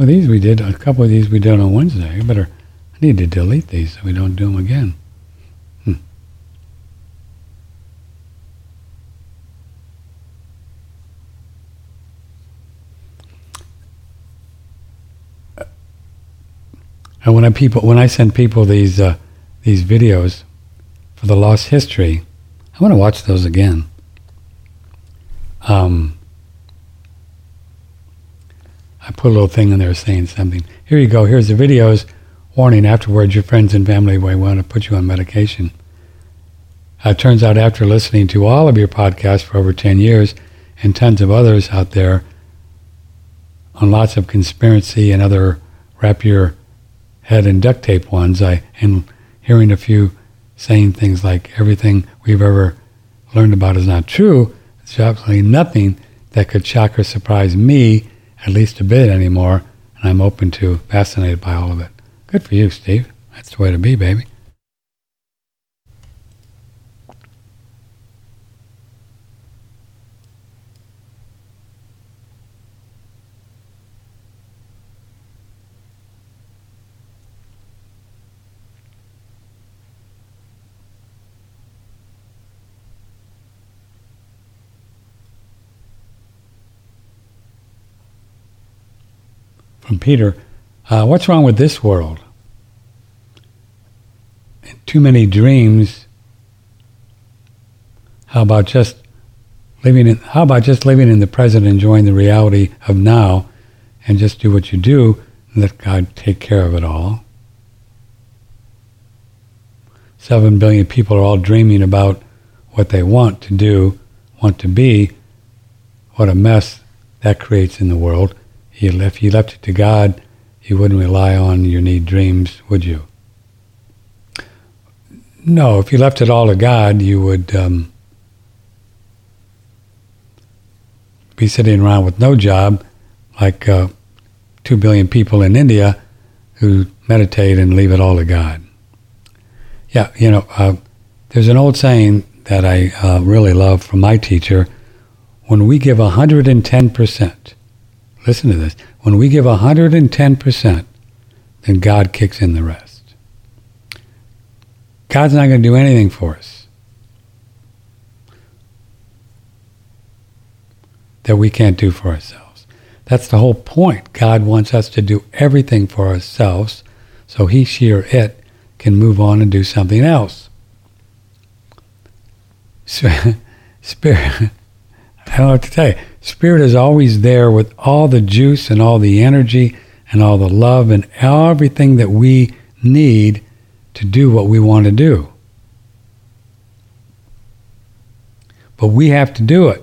Oh, these we did, a couple of these we did on Wednesday. I better, I need to delete these so we don't do them again. Hmm. And when I people, when I send people these uh, these videos for the lost history, I want to watch those again. Um, I put a little thing in there saying something. Here you go. Here's the videos. Warning, afterwards, your friends and family may want to put you on medication. Uh, it turns out after listening to all of your podcasts for over 10 years and tons of others out there on lots of conspiracy and other wrap your head in duct tape ones, I and hearing a few saying things like everything we've ever learned about is not true, there's absolutely nothing that could shock or surprise me at least a bit anymore, and I'm open to, fascinated by all of it. Good for you, Steve. That's the way to be, baby. From Peter, uh, what's wrong with this world? Too many dreams. How about just living in, how about just living in the present, enjoying the reality of now, and just do what you do, and let God take care of it all? Seven billion people are all dreaming about what they want to do, want to be. What a mess that creates in the world. You, if you left it to God, you wouldn't rely on your need dreams, would you? No, if you left it all to God, you would um, be sitting around with no job, like uh, two billion people in India who meditate and leave it all to God. Yeah, you know, uh, there's an old saying that I uh, really love from my teacher. When we give 110%, Listen to this. When we give 110%, then God kicks in the rest. God's not going to do anything for us that we can't do for ourselves. That's the whole point. God wants us to do everything for ourselves so he, she, or it can move on and do something else. Spirit, I don't know what to tell you. Spirit is always there with all the juice and all the energy and all the love and everything that we need to do what we want to do. But we have to do it.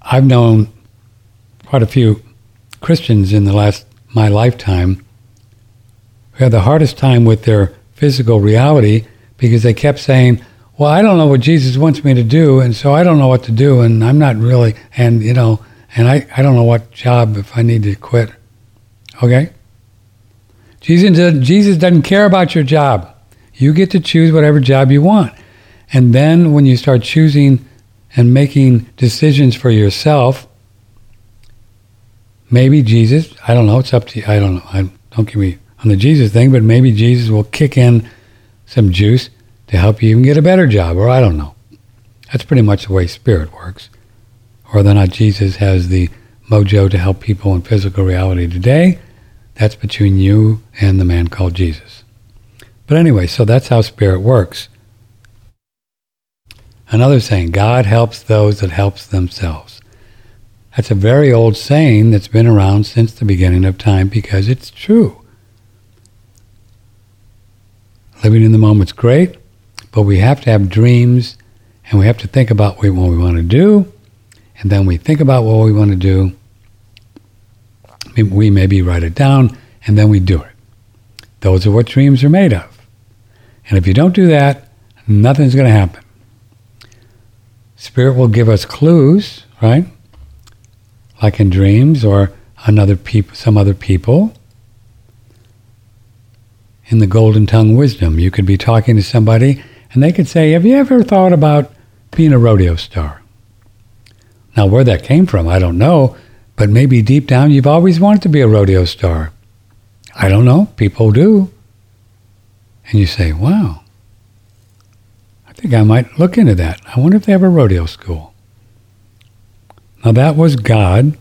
I've known quite a few Christians in the last my lifetime who had the hardest time with their physical reality because they kept saying, well, I don't know what Jesus wants me to do, and so I don't know what to do, and I'm not really, and you know, and I, I don't know what job if I need to quit. Okay? Jesus, Jesus doesn't care about your job. You get to choose whatever job you want. And then when you start choosing and making decisions for yourself, maybe Jesus, I don't know, it's up to you. I don't know. I, don't give me on the Jesus thing, but maybe Jesus will kick in some juice to help you even get a better job, or I don't know. That's pretty much the way spirit works. Or whether or not Jesus has the mojo to help people in physical reality today, that's between you and the man called Jesus. But anyway, so that's how spirit works. Another saying, God helps those that helps themselves. That's a very old saying that's been around since the beginning of time because it's true. Living in the moment's great, but we have to have dreams and we have to think about what we want to do. And then we think about what we want to do. We maybe write it down and then we do it. Those are what dreams are made of. And if you don't do that, nothing's going to happen. Spirit will give us clues, right? Like in dreams or another peop- some other people in the golden tongue wisdom. You could be talking to somebody And they could say, Have you ever thought about being a rodeo star? Now, where that came from, I don't know, but maybe deep down you've always wanted to be a rodeo star. I don't know. People do. And you say, Wow, I think I might look into that. I wonder if they have a rodeo school. Now, that was God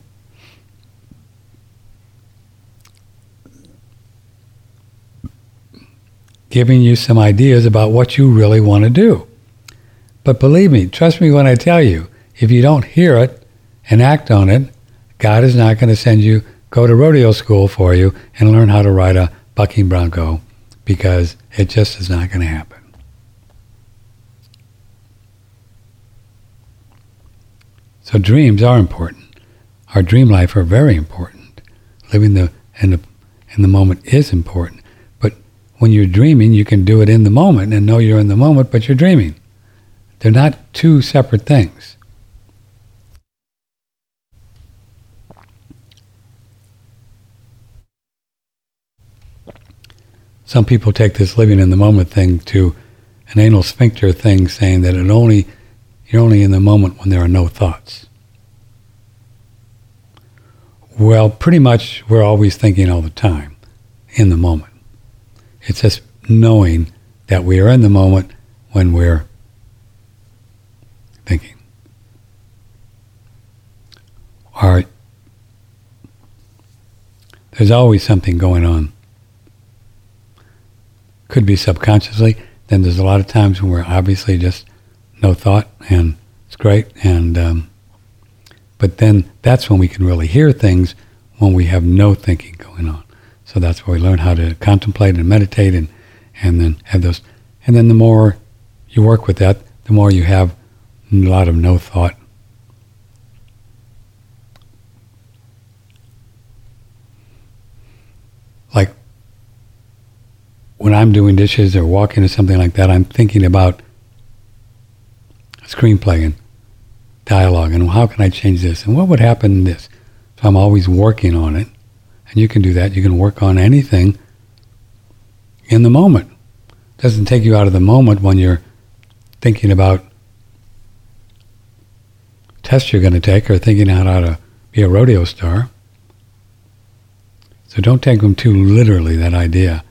giving you some ideas about what you really want to do. But believe me, trust me when I tell you, if you don't hear it and act on it, God is not going to send you go to rodeo school for you and learn how to ride a bucking bronco because it just is not going to happen. So dreams are important. Our dream life are very important. Living the in the in the moment is important when you're dreaming, you can do it in the moment and know you're in the moment, but you're dreaming. They're not two separate things. Some people take this living in the moment thing to an anal sphincter thing, saying that it only you're only in the moment when there are no thoughts. Well, pretty much we're always thinking all the time in the moment. It's just knowing that we are in the moment when we're thinking. Or there's always something going on. Could be subconsciously. Then there's a lot of times when we're obviously just no thought, and it's great. And um, but then that's when we can really hear things when we have no thinking going on. So that's where we learn how to contemplate and meditate and, and then have those. And then the more you work with that, the more you have a lot of no thought. Like when I'm doing dishes or walking or something like that, I'm thinking about screenplay and dialogue and how can I change this and what would happen in this. So I'm always working on it. And you can do that. You can work on anything in the moment. It doesn't take you out of the moment when you're thinking about tests you're going to take or thinking out how to be a rodeo star. So don't take them too literally, that idea.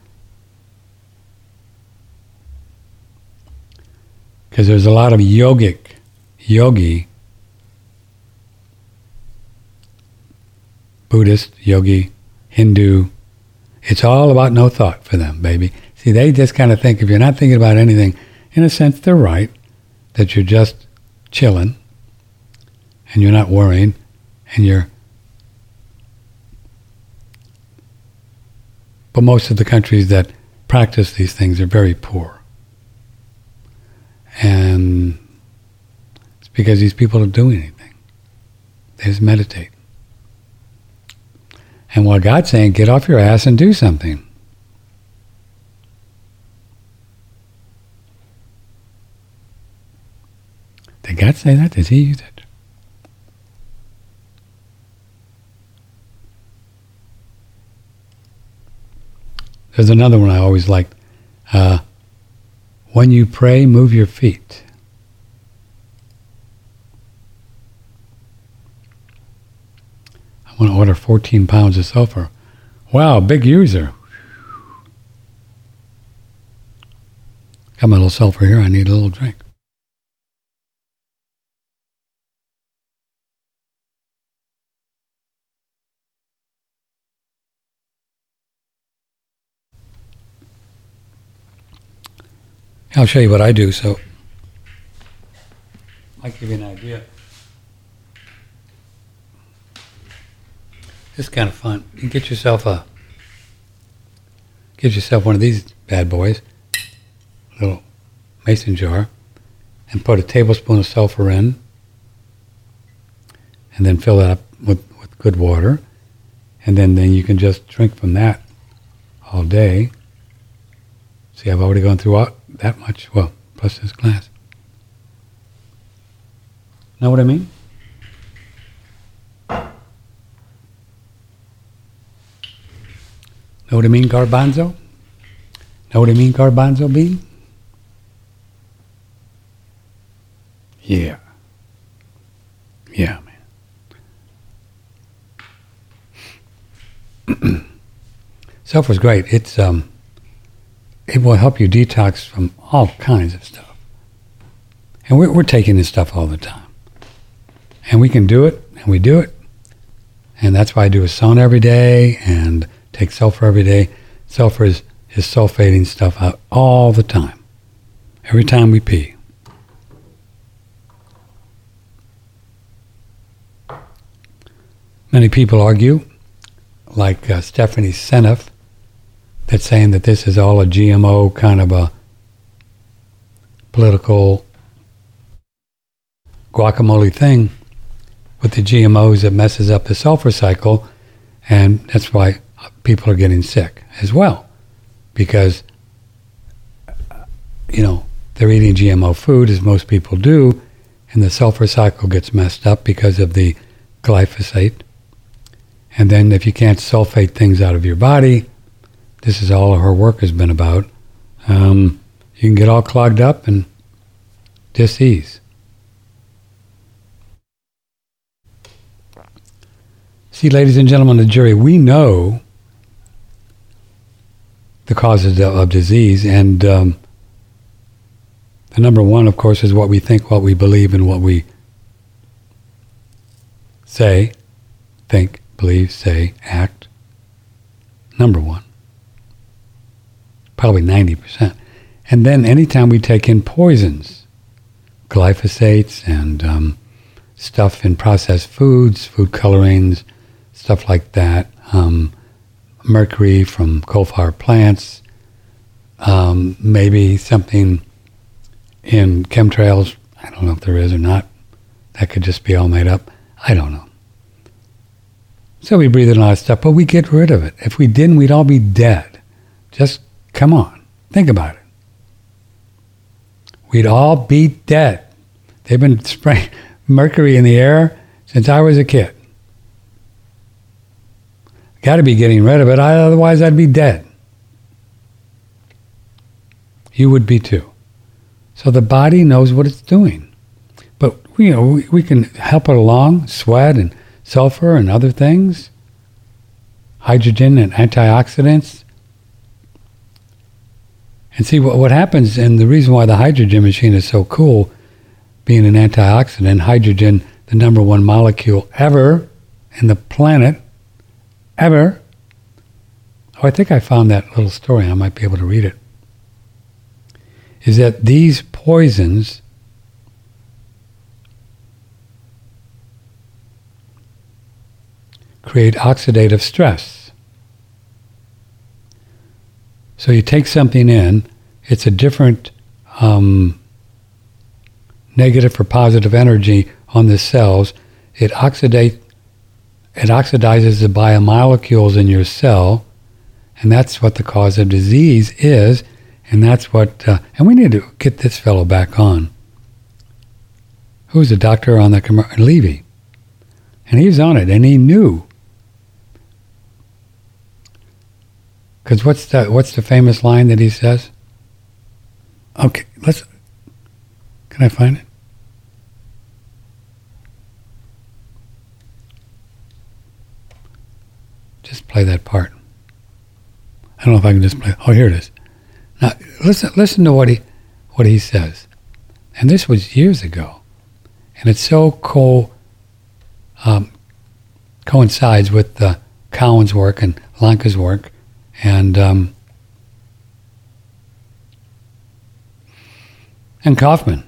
Because there's a lot of yogic, yogi, Buddhist, yogi, Hindu. It's all about no thought for them, baby. See, they just kind of think if you're not thinking about anything, in a sense, they're right, that you're just chilling and you're not worrying and you're. But most of the countries that practice these things are very poor. And it's because these people don't do anything. They just meditate. And while God's saying, get off your ass and do something. Did God say that? Did he use it? There's another one I always liked. Uh, when you pray, move your feet. Want to order 14 pounds of sulfur. Wow, big user. Got my little sulfur here. I need a little drink. I'll show you what I do. So I'll give you an idea. It's kind of fun. You get yourself a get yourself one of these bad boys, little mason jar, and put a tablespoon of sulfur in, and then fill that up with, with good water, and then, then you can just drink from that all day. See, I've already gone through all, that much. Well, plus this glass. Know what I mean? Know what I mean, garbanzo? Know what I mean, garbanzo bean? Yeah. Yeah, man. Self is great. It's um, it will help you detox from all kinds of stuff. And we're, we're taking this stuff all the time. And we can do it, and we do it. And that's why I do a sauna every day and take sulfur every day. Sulfur is, sulfating stuff out all the time, every time we pee. Many people argue, like uh, Stephanie Seneff, that's saying that this is all a GMO kind of a political guacamole thing with the GMOs that messes up the sulfur cycle, and that's why people are getting sick as well, because you know they're eating GMO food as most people do, and the sulfur cycle gets messed up because of the glyphosate and then if you can't sulfate things out of your body, this is all her work has been about, um, you can get all clogged up and disease. See, ladies and gentlemen of the jury, we know the causes of disease, and um, the number one, of course, is what we think, what we believe, and what we say, think believe, say, act. Number one. Probably 90%. And then anytime we take in poisons, glyphosates and um, stuff in processed foods, food colorings, stuff like that, um, mercury from coal-fired plants, um, maybe something in chemtrails. I don't know if there is or not. That could just be all made up. I don't know. So we breathe in a lot of stuff, but we get rid of it. If we didn't, we'd all be dead. Just come on, think about it. We'd all be dead. They've been spraying mercury in the air since I was a kid. Got to be getting rid of it, otherwise I'd be dead. You would be too. So the body knows what it's doing. But you know, we, we can help it along, sweat and sulfur and other things, hydrogen and antioxidants. And see what, what happens, and the reason why the hydrogen machine is so cool, being an antioxidant, hydrogen, the number one molecule ever in the planet, ever. Oh, I think I found that little story. I might be able to read it. Is that these poisons create oxidative stress. So you take something in, it's a different um, negative or positive energy on the cells. It oxidate, it oxidizes the biomolecules in your cell, and that's what the cause of disease is. And that's what, uh, and we need to get this fellow back on. Who's the doctor on the commercial? Levy. And he was on it, and he knew Because what's the what's the famous line that he says? Okay, let's. Can I find it? Just play that part. I don't know if I can just play. Oh, here it is. Now listen. Listen to what he what he says, and this was years ago, and it so co um, coincides with the Cowan's work and Lanka's work and um, and Kaufman.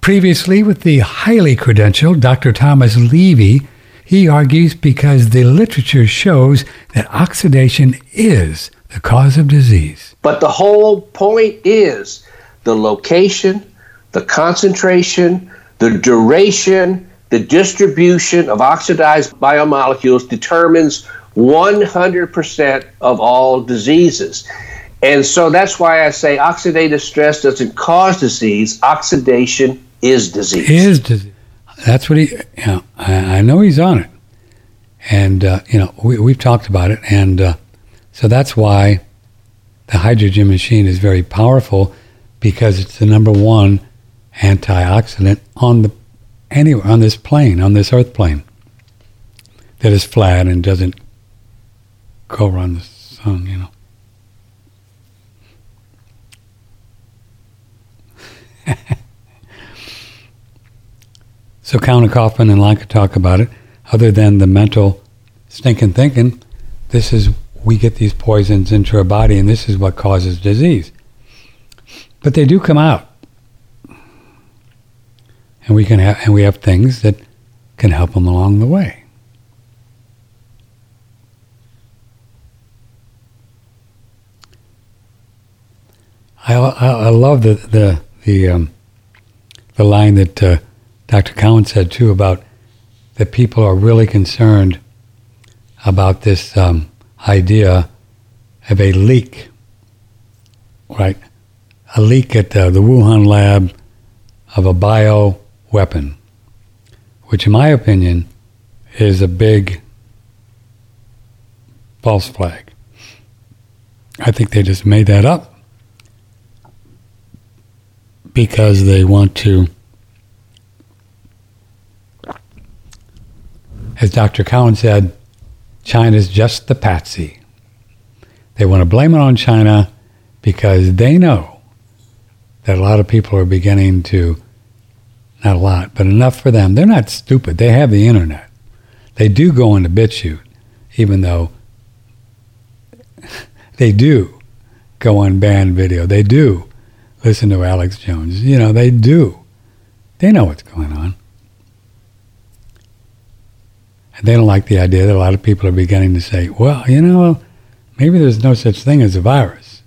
Previously, with the highly credentialed Dr. Thomas Levy, he argues because the literature shows that oxidation is the cause of disease. But the whole point is the location, the concentration, the duration, the distribution of oxidized biomolecules determines 100% of all diseases. And so that's why I say oxidative stress doesn't cause disease. Oxidation is disease. Is disease. That's what he, you know, I, I know he's on it. And, uh, you know, we, we've talked about it. And uh, so that's why the hydrogen machine is very powerful because it's the number one antioxidant on the anywhere on this plane, on this earth plane that is flat and doesn't go around the sun, you know. so Cowan Kaufman and Lanka talk about it. Other than the mental stinking thinking, this is we get these poisons into our body, and this is what causes disease. But they do come out, and we can have and we have things that can help them along the way. I, I, I love the the the um, the line that uh, Dr. Cowan said too about that people are really concerned about this um, idea of a leak, right? A leak at uh, the Wuhan lab of a bio weapon, which, in my opinion, is a big false flag. I think they just made that up because they want to, as Dr. Cowan said, China's just the patsy. They want to blame it on China because they know that a lot of people are beginning to, not a lot, but enough for them. They're not stupid. They have the internet. They do go into BitChute, even though they do go on banned video. They do listen to Alex Jones. You know, they do. They know what's going on. And they don't like the idea that a lot of people are beginning to say, well, you know, maybe there's no such thing as a virus.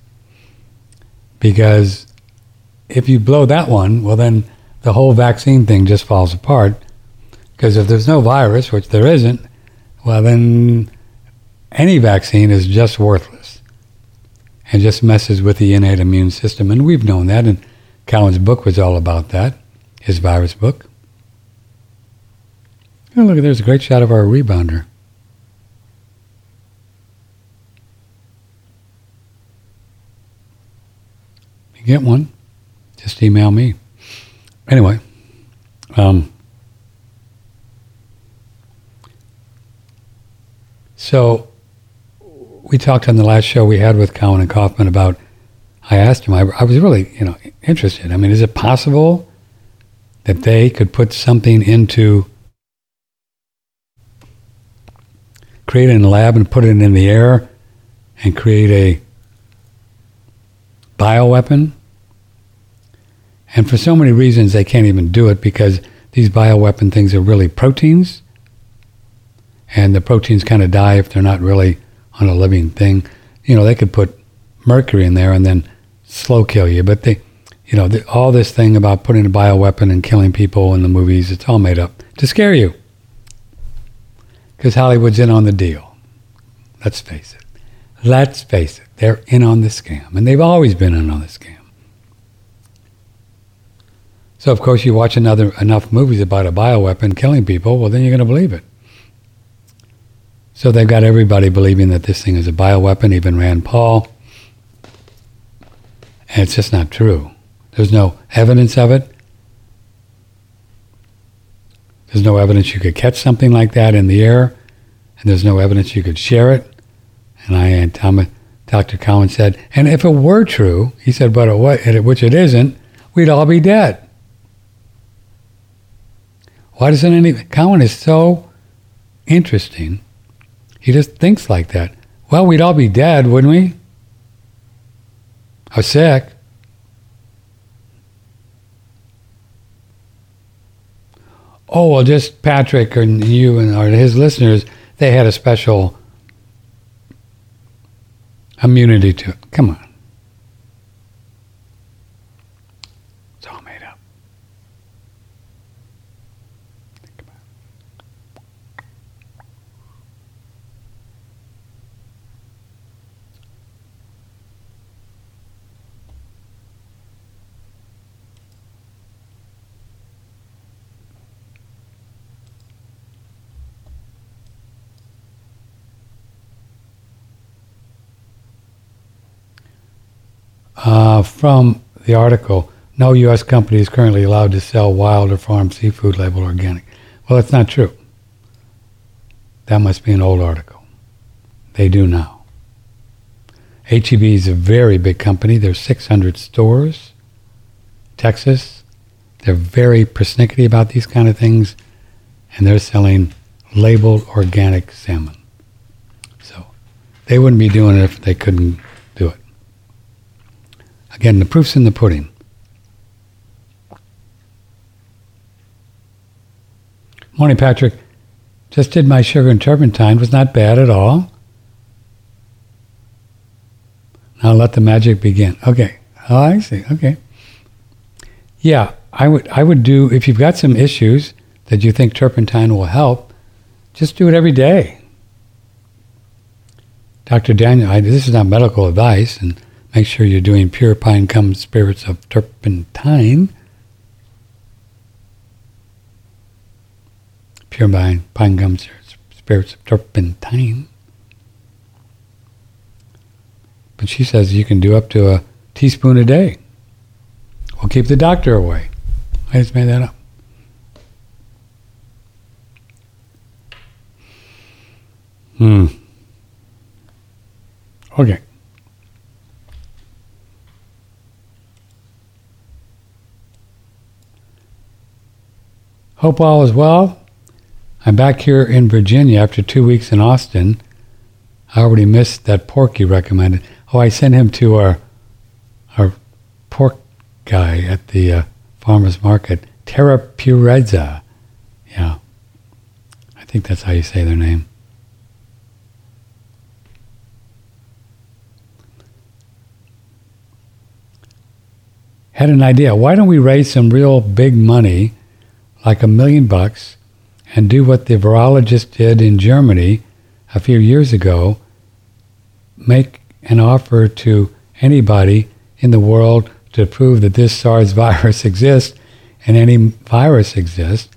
Because if you blow that one, well, then the whole vaccine thing just falls apart. Because if there's no virus, which there isn't, well, then any vaccine is just worthless and just messes with the innate immune system. And we've known that, and Cowan's book was all about that, his virus book. Oh, look, there's a great shot of our rebounder. You get one, just email me. Anyway, um, so we talked on the last show we had with Cowan and Kaufman about. I asked him. I, I was really, you know, interested. I mean, is it possible that they could put something into create it in a lab and put it in the air and create a bioweapon? And for so many reasons, they can't even do it because these bioweapon things are really proteins. And the proteins kind of die if they're not really on a living thing. You know, they could put mercury in there and then slow kill you. But they, you know, the, all this thing about putting a bioweapon and killing people in the movies, it's all made up to scare you. Because Hollywood's in on the deal. Let's face it. Let's face it. They're in on the scam. And they've always been in on the scam. So, of course, you watch another enough movies about a bioweapon killing people, well, then you're going to believe it. So they've got everybody believing that this thing is a bioweapon, even Rand Paul. And it's just not true. There's no evidence of it. There's no evidence you could catch something like that in the air, and there's no evidence you could share it. And I and Thomas, Dr. Cowan said, and if it were true, he said, but it, which it isn't, we'd all be dead. Why doesn't any Cowan is so interesting he just thinks like that. Well, we'd all be dead, wouldn't we? Or sick. Oh, well, just Patrick and you and or his listeners, they had a special immunity to it. Come on. From the article no U.S. company is currently allowed to sell wild or farm seafood labeled organic. Well, that's not true. That must be an old article. They do now. HEB is a very big company. There's 600 stores. Texas. They're very persnickety about these kind of things, and they're selling labeled organic salmon. So they wouldn't be doing it if they couldn't. Again, the proof's in the pudding. Morning, Patrick. Just did my sugar and turpentine. Was not bad at all. Now let the magic begin. Okay. Oh, I see. Okay. Yeah, I would. I would do if you've got some issues that you think turpentine will help. Just do it every day. Dr. Daniel, I, this is not medical advice, and make sure you're doing pure pine gum spirits of turpentine pure pine, pine gum spirits of turpentine. But she says you can do up to a teaspoon a day. We'll keep the doctor away. I just made that up. Hmm. Okay. Hope all is well. I'm back here in Virginia after two weeks in Austin. I already missed that pork you recommended. Oh, I sent him to our our pork guy at the uh, farmer's market, Terra Purezza. Yeah. I think that's how you say their name. Had an idea. Why don't we raise some real big money, like a million bucks, and do what the virologist did in Germany a few years ago make an offer to anybody in the world to prove that this SARS virus exists and any virus exists.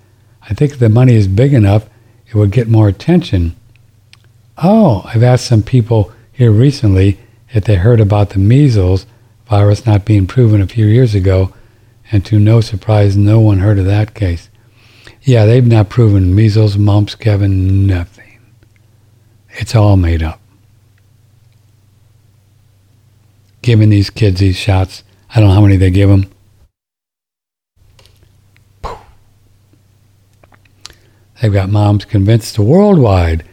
I think if the money is big enough, it would get more attention. Oh, I've asked some people here recently if they heard about the measles virus not being proven a few years ago, and to no surprise, no one heard of that case. Yeah, they've not proven measles, mumps, Kevin, nothing. It's all made up. Giving these kids these shots, I don't know how many they give them. They've got moms convinced worldwide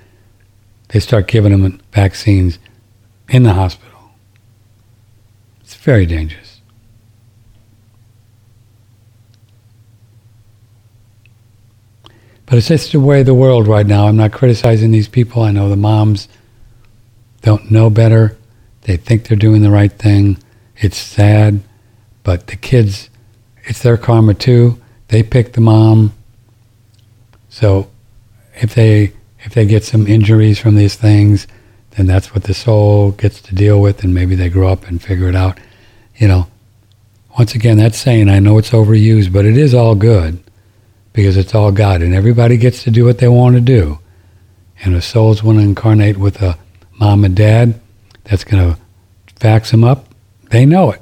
they start giving them vaccines in the hospital. It's very dangerous. But it's just the way the world right now. I'm not criticizing these people. I know the moms don't know better. They think they're doing the right thing. It's sad, but the kids, it's their karma too. They pick the mom. So if they if they get some injuries from these things, then that's what the soul gets to deal with, and maybe they grow up and figure it out. You know, once again, that saying, I know it's overused, but it is all good because it's all God and everybody gets to do what they want to do. And if souls want to incarnate with a mom and dad that's going to fax them up, they know it.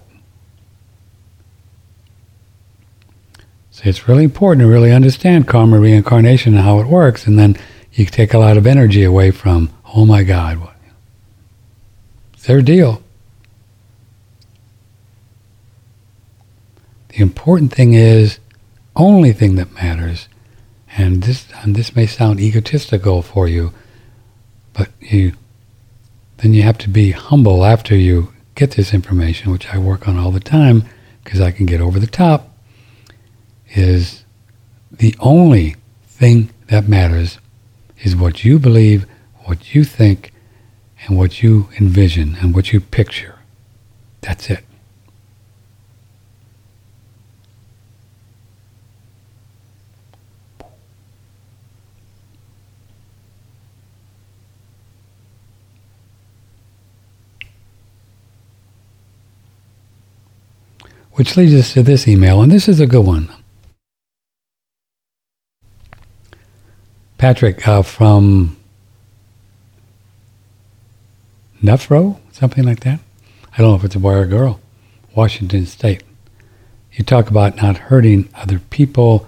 So it's really important to really understand karma reincarnation and how it works, and then you take a lot of energy away from, oh my God, it's their deal. The important thing is only thing that matters, and this and this may sound egotistical for you, but you then you have to be humble after you get this information, which I work on all the time because I can get over the top. Is the only thing that matters is what you believe, what you think, and what you envision and what you picture. That's it. Which leads us to this email, and this is a good one. Patrick uh, from Nefro, something like that. I don't know if it's a boy or a girl. Washington State. you talk about not hurting other people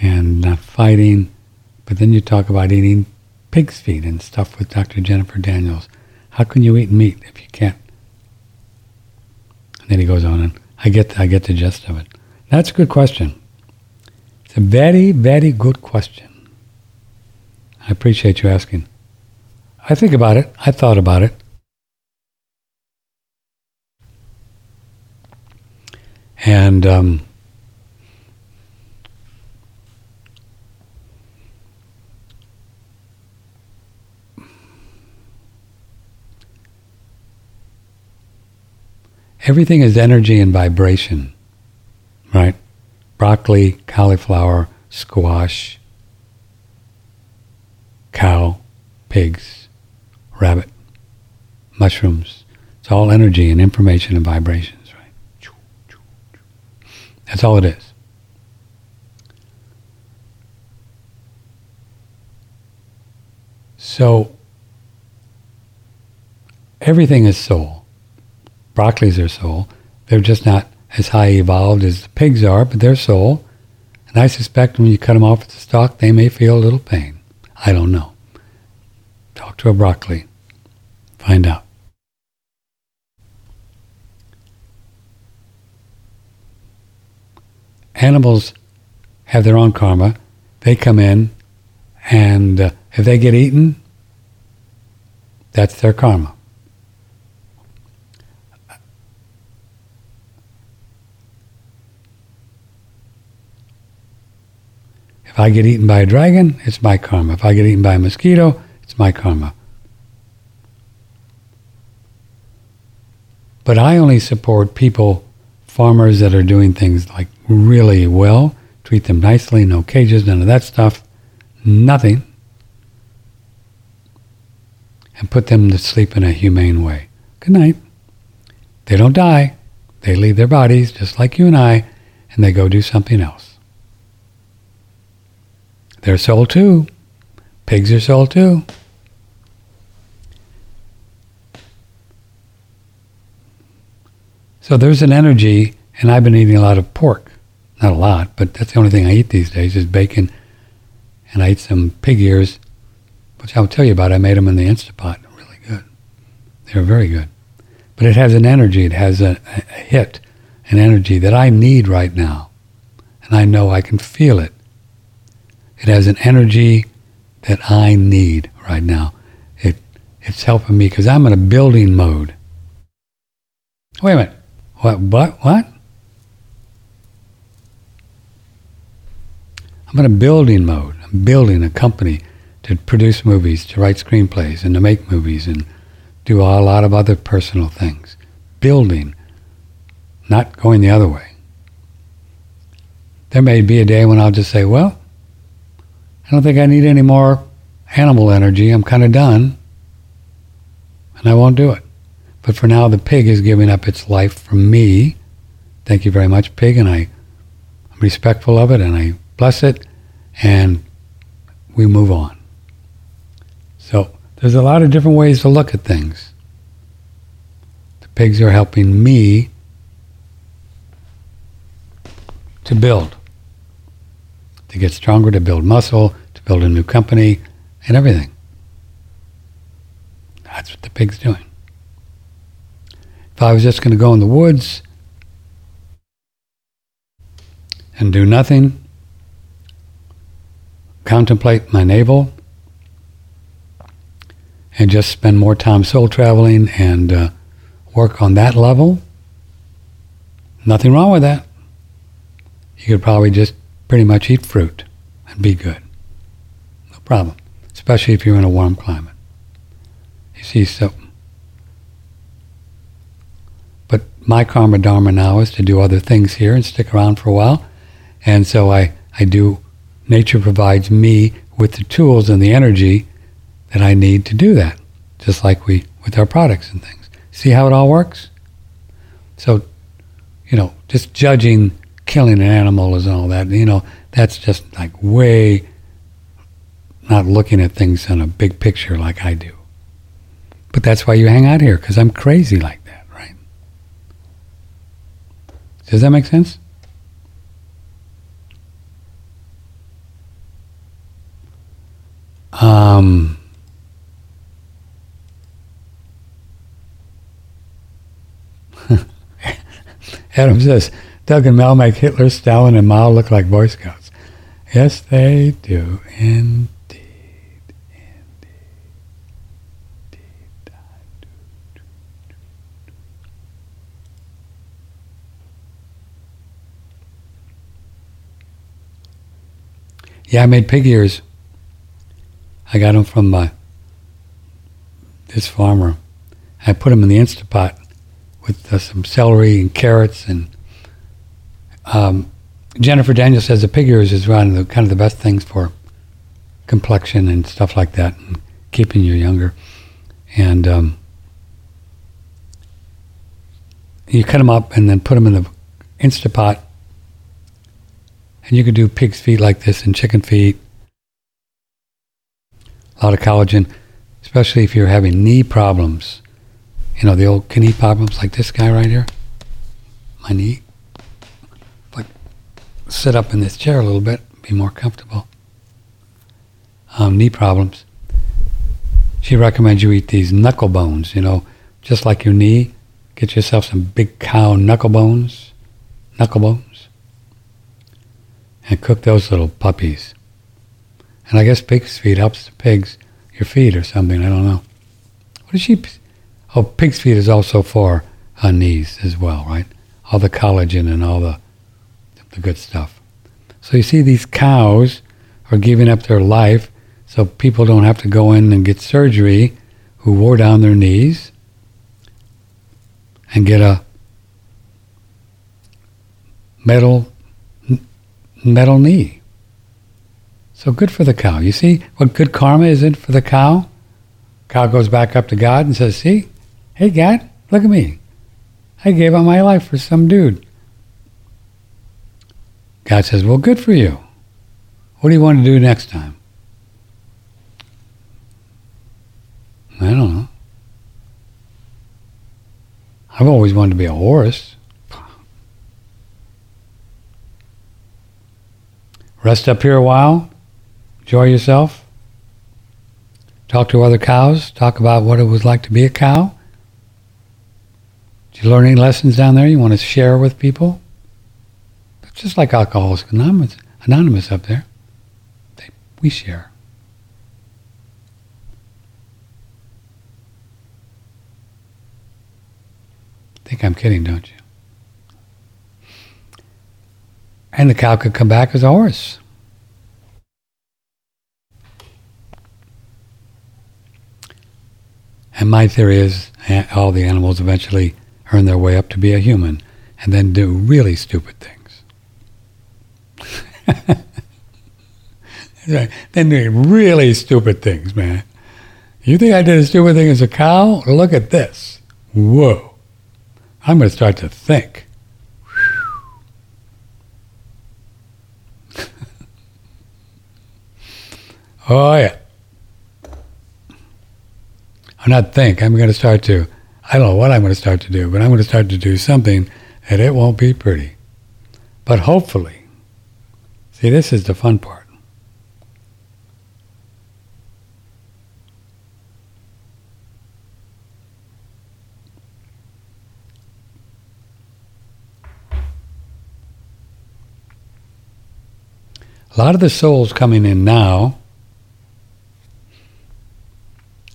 and not fighting, but then you talk about eating pig's feet and stuff with Dr. Jennifer Daniels. How can you eat meat if you can't? And then he goes on, and I get I get the gist of it. That's a good question. It's a very very good question. I appreciate you asking. I think about it. I thought about it. And um, everything is energy and vibration, right? Broccoli, cauliflower, squash, cow, pigs, rabbit, mushrooms. It's all energy and information and vibrations, right? That's all it is. So, everything is soul. Broccoli's are soul. They're just not as high evolved as the pigs are, but they're soul. And I suspect when you cut them off at the stalk, they may feel a little pain. I don't know. Talk to a broccoli. Find out. Animals have their own karma. They come in, and uh, if they get eaten, that's their karma. If I get eaten by a dragon, it's my karma. If I get eaten by a mosquito, it's my karma. But I only support people, farmers that are doing things like really well, treat them nicely, no cages, none of that stuff, nothing, and put them to sleep in a humane way. Good night. They don't die. They leave their bodies just like you and I, and they go do something else. They're sold too. Pigs are sold too. So there's an energy, and I've been eating a lot of pork. Not a lot, but that's the only thing I eat these days is bacon. And I eat some pig ears, which I'll tell you about. I made them in the Instapot. Really good. They're very good. But it has an energy. It has a, a hit, an energy that I need right now. And I know I can feel it. It has an energy that I need right now. It it's helping me because I'm in a building mode. Wait a minute. What? What? What? I'm in a building mode. I'm building a company to produce movies, to write screenplays, and to make movies, and do a lot of other personal things. Building, not going the other way. There may be a day when I'll just say, well, I don't think I need any more animal energy. I'm kind of done. And I won't do it. But for now, the pig is giving up its life for me. Thank you very much, pig. And I, I'm respectful of it and I bless it. And we move on. So there's a lot of different ways to look at things. The pigs are helping me to build, to get stronger, to build muscle, to build a new company, and everything. That's what the pig's doing. If I was just going to go in the woods and do nothing, contemplate my navel, and just spend more time soul traveling and uh, work on that level, nothing wrong with that. You could probably just pretty much eat fruit and be good No problem, especially if you're in a warm climate. You see, so. But my karma dharma now is to do other things here and stick around for a while. And so I, I do, nature provides me with the tools and the energy that I need to do that, just like we, with our products and things. See how it all works? So, you know, just judging killing an animal is all that. You know, that's just like way not looking at things in a big picture like I do. But that's why you hang out here, because I'm crazy like that, right? Does that make sense? Um, Adam says, Doug and Mel make Hitler, Stalin, and Mao look like Boy Scouts. Yes, they do, indeed. Yeah, I made pig ears. I got them from uh, this farmer. I put them in the Instapot with uh, some celery and carrots and um, Jennifer Daniels says the pig ears is one of the kind of the best things for complexion and stuff like that and keeping you younger. And um, you cut them up and then put them in the Instapot and you can do pig's feet like this and chicken feet. A lot of collagen, especially if you're having knee problems. You know, the old knee problems like this guy right here. My knee. Sit up in this chair a little bit, be more comfortable. Um, knee problems. She recommends you eat these knuckle bones, you know, just like your knee. Get yourself some big cow knuckle bones. Knuckle bones and cook those little puppies. And I guess pig's feet helps the pigs, your feet or something. I don't know. What is she? Oh, pig's feet is also for uh, knees as well, right? All the collagen and all the the good stuff. So you see, these cows are giving up their life so people don't have to go in and get surgery who wore down their knees and get a metal metal knee. So good for the cow. You see what good karma is it for the cow? Cow goes back up to God and says, See, hey, God, look at me. I gave up my life for some dude. God says, Well, good for you. What do you want to do next time? I don't know. I've always wanted to be a horse. Rest up here a while, enjoy yourself, talk to other cows, talk about what it was like to be a cow. Did you learn any lessons down there you want to share with people? Just like Alcoholics Anonymous, Anonymous up there. They, we share. think I'm kidding, don't you? And the cow could come back as a horse. And my theory is eh, all the animals eventually earn their way up to be a human and then do really stupid things. Then do really stupid things, man. You think I did a stupid thing as a cow? Look at this. Whoa. I'm going to start to think. Oh, yeah. I'm not think. I'm going to start to, I don't know what I'm going to start to do, but I'm going to start to do something and it won't be pretty. But hopefully, see, this is the fun part. A lot of the souls coming in now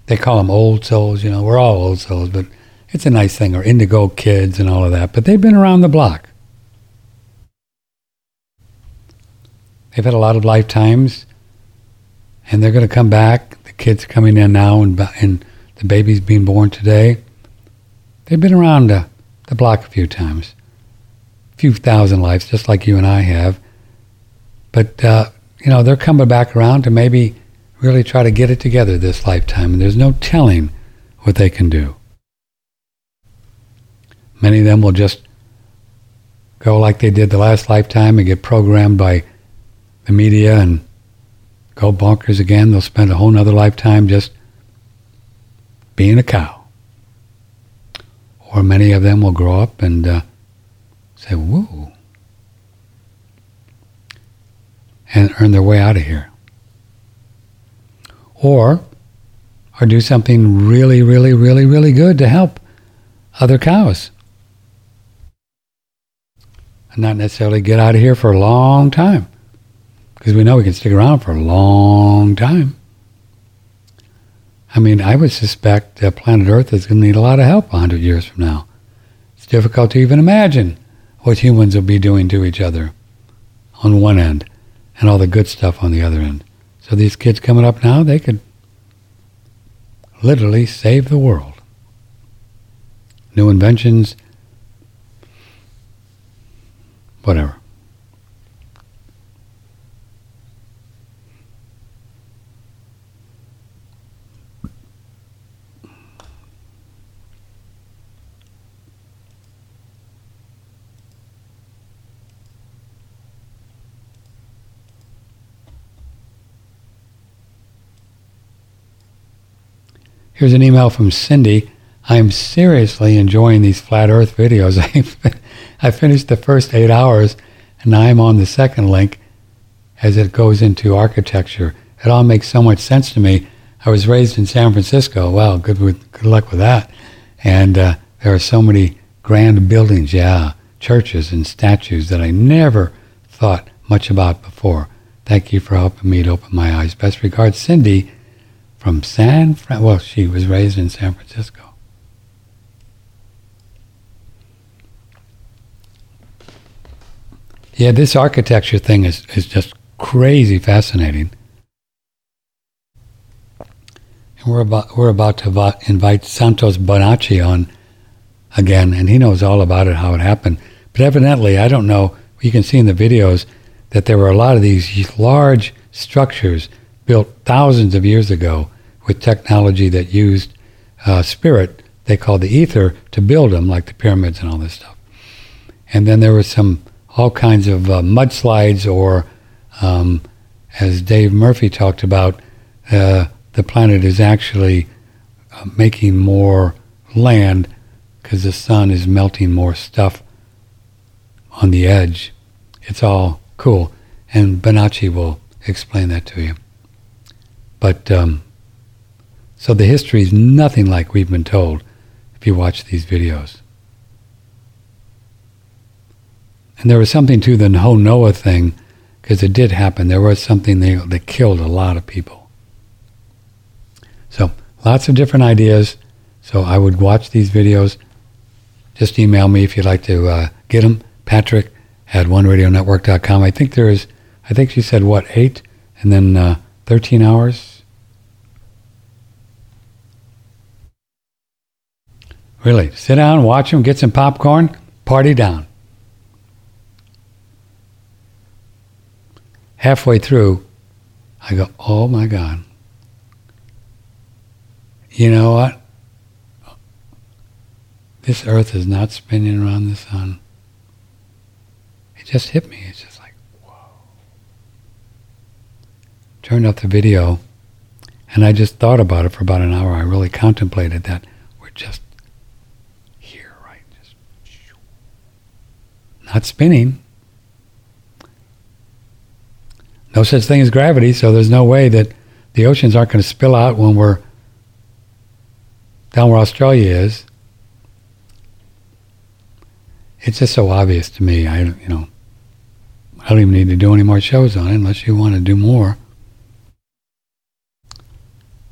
they call them old souls. You know, we're all old souls, but it's a nice thing. Or indigo kids and all of that. But they've been around the block. They've had a lot of lifetimes, and they're going to come back. The kids coming in now, and, and the babies being born today. They've been around uh, the block a few times, a few thousand lives, just like you and I have. But uh, you know, they're coming back around to maybe really try to get it together this lifetime, and there's no telling what they can do. Many of them will just go like they did the last lifetime and get programmed by the media and go bonkers again. They'll spend a whole nother lifetime just being a cow. Or many of them will grow up and uh, say, whoa, and earn their way out of here. or or do something really, really, really, really good to help other cows. And not necessarily get out of here for a long time. Because we know we can stick around for a long time. I mean, I would suspect that planet Earth is going to need a lot of help 100 years from now. It's difficult to even imagine what humans will be doing to each other on one end and all the good stuff on the other end. So these kids coming up now, they could literally save the world. New inventions, whatever. Here's an email from Cindy. I'm seriously enjoying these flat earth videos. I finished the first eight hours and I'm on the second link as it goes into architecture. It all makes so much sense to me. I was raised in San Francisco. Well, good, with, good luck with that. And uh, there are so many grand buildings, yeah, churches and statues that I never thought much about before. Thank you for helping me to open my eyes. Best regards, Cindy from San Fran. Well, she was raised in San Francisco. Yeah, this architecture thing is, is just crazy fascinating. And we're about we're about to invite Santos Bonacci on again, and he knows all about it, how it happened. But evidently, I don't know. You can see in the videos that there were a lot of these large structures built thousands of years ago with technology that used uh, spirit, they called the ether, to build them, like the pyramids and all this stuff. And then there was some all kinds of uh, mudslides, or um, as Dave Murphy talked about, uh, the planet is actually uh, making more land because the sun is melting more stuff on the edge. It's all cool, and Bonacci will explain that to you. But um, so the history is nothing like we've been told if you watch these videos. And there was something to the whole Noah thing, because it did happen. There was something that, that killed a lot of people. So lots of different ideas. So I would watch these videos. Just email me if you'd like to uh, get them. Patrick at oneradionetwork.com. I think there is, I think she said, what, eight? And then uh, 13 hours? Really, sit down, watch them, get some popcorn, party down. Halfway through, I go, oh my God. You know what? This earth is not spinning around the sun. It just hit me. It's just like, whoa. Turned off the video, and I just thought about it for about an hour. I really contemplated that. We're just not spinning. No such thing as gravity, so there's no way that the oceans aren't going to spill out when we're down where Australia is. It's just so obvious to me. I, you know, I don't even need to do any more shows on it unless you want to do more.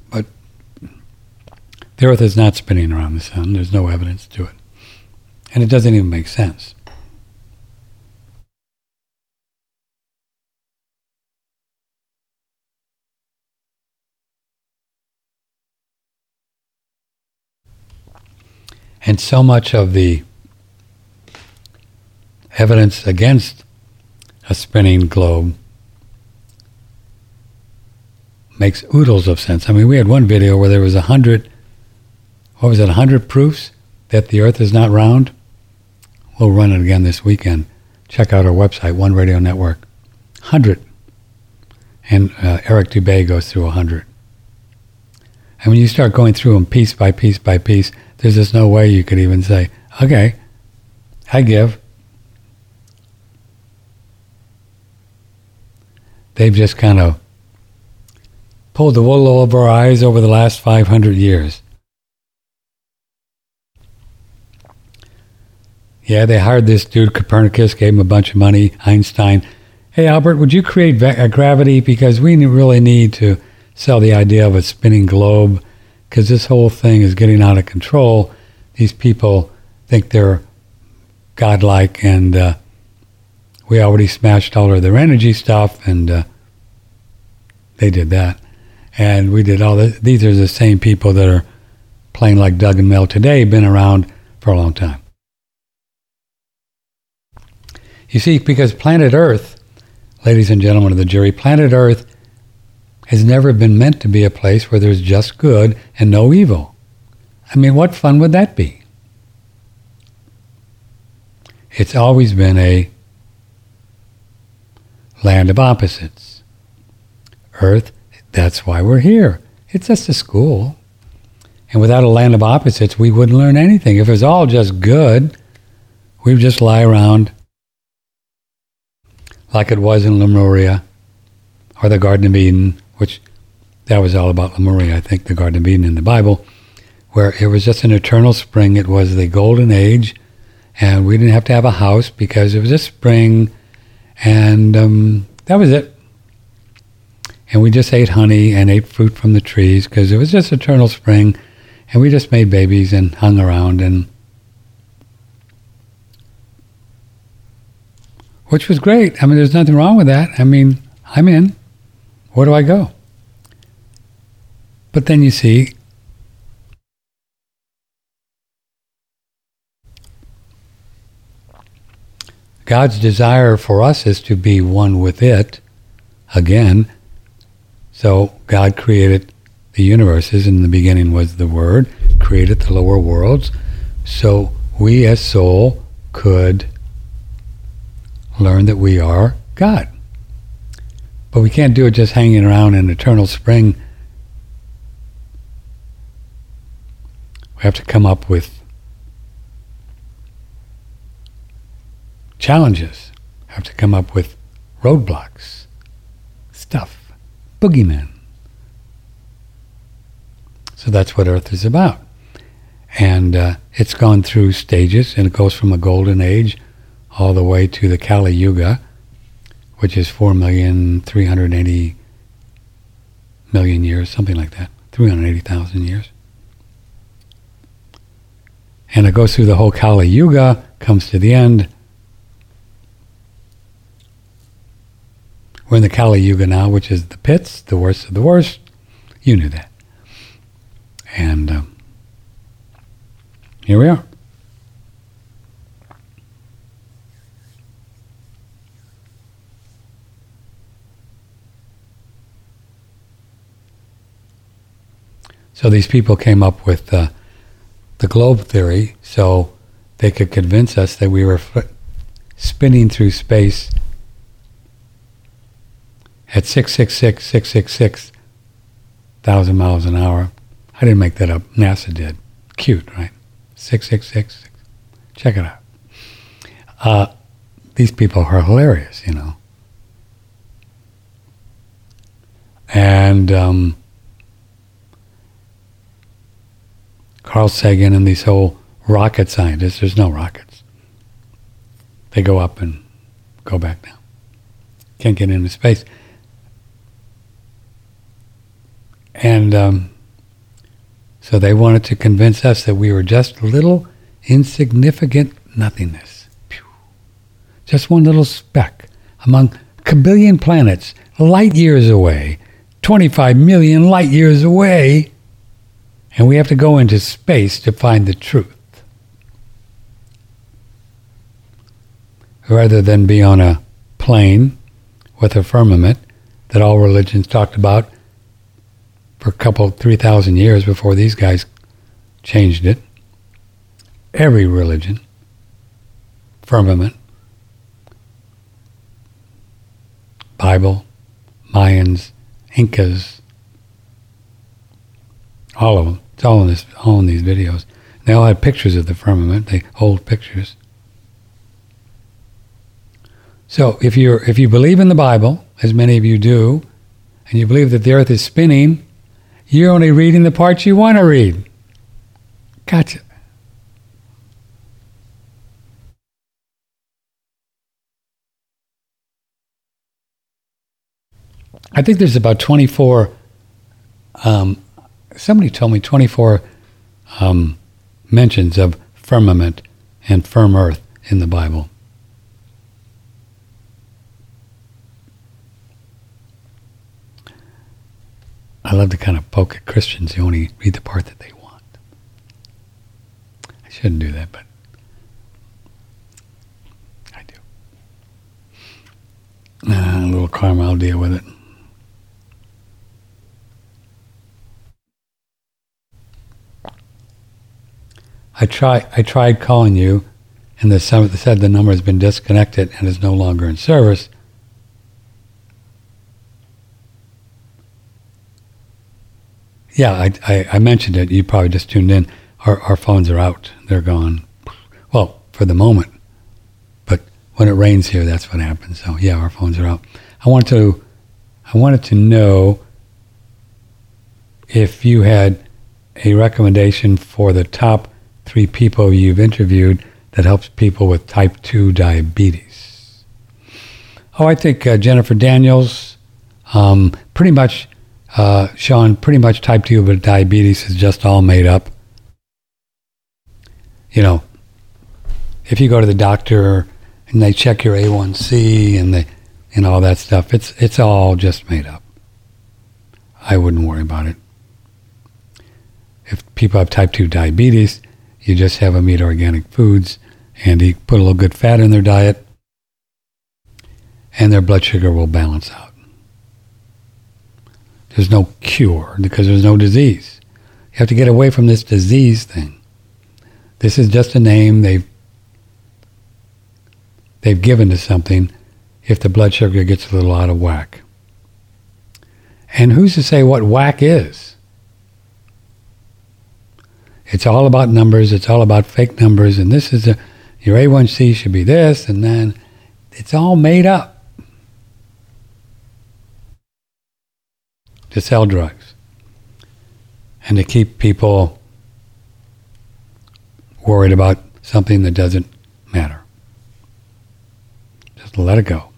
But the Earth is not spinning around the sun. There's no evidence to it. And it doesn't even make sense. And so much of the evidence against a spinning globe makes oodles of sense. I mean, we had one video where there was a hundred, what was it, a hundred proofs that the Earth is not round. We'll run it again this weekend. Check out our website, One Radio Network. Hundred, and uh, Eric Dubay goes through a hundred. And when you start going through them piece by piece by piece, there's just no way you could even say, okay, I give. They've just kind of pulled the wool over our eyes over the last 500 years. Yeah, they hired this dude, Copernicus, gave him a bunch of money, Einstein. Hey, Albert, would you create va- uh, gravity? Because we really need to sell the idea of a spinning globe because this whole thing is getting out of control. These people think they're godlike, and uh, we already smashed all of their energy stuff, and uh, they did that. And we did all this. These are the same people that are playing like Doug and Mel today, been around for a long time. You see, because planet Earth, ladies and gentlemen of the jury, planet Earth has never been meant to be a place where there's just good and no evil. I mean, what fun would that be? It's always been a land of opposites. Earth, that's why we're here. It's just a school. And without a land of opposites, we wouldn't learn anything. If it was all just good, we'd just lie around like it was in Lemuria or the Garden of Eden, which that was all about Lemuria, I think, the Garden of Eden in the Bible, where it was just an eternal spring. It was the golden age, and we didn't have to have a house because it was a spring, and um, that was it. And we just ate honey and ate fruit from the trees because it was just eternal spring, and we just made babies and hung around and which was great. I mean, there's nothing wrong with that. I mean, I'm in. Where do I go? But then you see, God's desire for us is to be one with it again. So God created the universes. In the beginning was the Word, created the lower worlds. So we as soul could learn that we are God. But we can't do it just hanging around in eternal spring. We have to come up with challenges. Have to come up with roadblocks, stuff, boogeymen. So that's what Earth is about. And uh, it's gone through stages, and it goes from a golden age all the way to the Kali Yuga, which is 4,380 million years, something like that, 380,000 years. And it goes through the whole Kali Yuga, comes to the end. We're in the Kali Yuga now, which is the pits, the worst of the worst. You knew that. And um, here we are. So these people came up with uh, the globe theory so they could convince us that we were spinning through space at 666, 666 thousand miles an hour. I didn't make that up. NASA did. Cute, right? 666. Check it out. Uh, these people are hilarious, you know. And um, Carl Sagan and these whole rocket scientists, there's no rockets. They go up and go back down. Can't get into space. And um, so they wanted to convince us that we were just little insignificant nothingness. Just one little speck among a billion planets, light years away, 25 million light years away and we have to go into space to find the truth. Rather than be on a plane with a firmament that all religions talked about for a couple, 3,000 years before these guys changed it. Every religion, firmament, Bible, Mayans, Incas, all of them. It's all in this, all in these videos. They all had pictures of the firmament. They hold pictures. So if you if you believe in the Bible, as many of you do, and you believe that the earth is spinning, you're only reading the parts you want to read. Gotcha. I think there's about 24, um, somebody told me 24 um, mentions of firmament and firm earth in the Bible. I love to kind of poke at Christians who only read the part that they want. I shouldn't do that, but I do. Uh, a little karma, I'll deal with it. I try. I tried calling you, and the said the number has been disconnected and is no longer in service. Yeah, I, I, I, mentioned it. You probably just tuned in. Our, our phones are out. They're gone. Well, for the moment. But when it rains here, that's what happens. So yeah, our phones are out. I wanted to, I wanted to know if you had a recommendation for the top three people you've interviewed that helps people with type 2 diabetes. Oh, I think uh, Jennifer Daniels, um, pretty much uh, Sean, pretty much type 2 but diabetes is just all made up. You know, if you go to the doctor and they check your A1C and they and all that stuff, it's it's all just made up. I wouldn't worry about it. If people have type 2 diabetes, you just have them eat organic foods and eat, put a little good fat in their diet, and their blood sugar will balance out. There's no cure because there's no disease. You have to get away from this disease thing. This is just a name they've they've given to something if the blood sugar gets a little out of whack. And who's to say what whack is? It's all about numbers. It's all about fake numbers. And this is a, your A1C should be this, and then it's all made up. to sell drugs and to keep people worried about something that doesn't matter. Just let it go.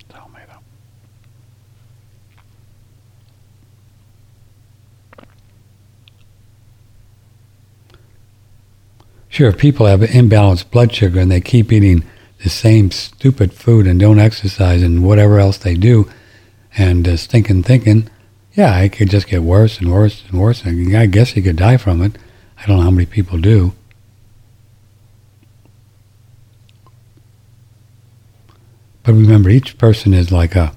It's all made up. Sure, if people have imbalanced blood sugar and they keep eating the same stupid food and don't exercise and whatever else they do, and uh, stinking thinking, yeah, it could just get worse and worse and worse. And I guess he could die from it. I don't know how many people do. But remember, each person is like a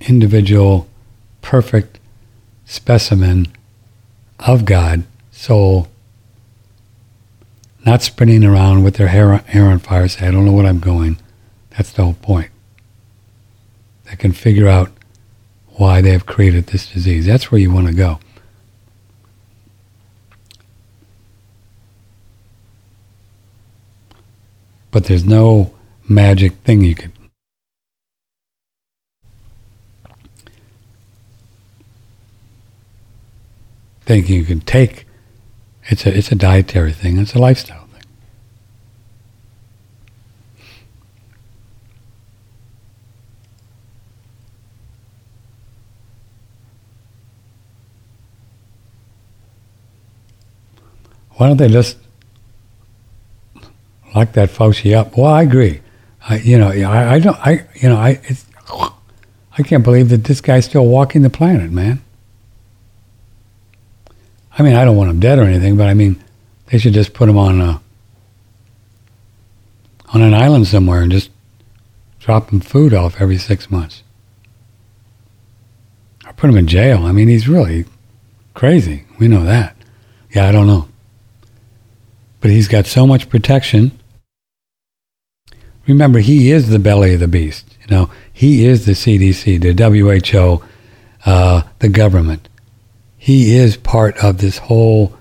individual, perfect specimen of God, soul, not spinning around with their hair, hair on fire, say, I don't know what I'm going. That's the whole point They can figure out why they have created this disease. That's where you want to go. But there's no magic thing you can. Think you can take. It's a it's a dietary thing. It's a lifestyle. Thing. Why don't they just lock that Fauci up? Well, I agree. I, you know, I, I don't, I, you know, I, it's, I can't believe that this guy's still walking the planet, man. I mean, I don't want him dead or anything, but I mean, they should just put him on a, on an island somewhere and just drop him food off every six months. Or put him in jail. I mean, he's really crazy. We know that. Yeah, I don't know but he's got so much protection. Remember, he is the belly of the beast. You know, he is the CDC, the WHO, uh, the government. He is part of this whole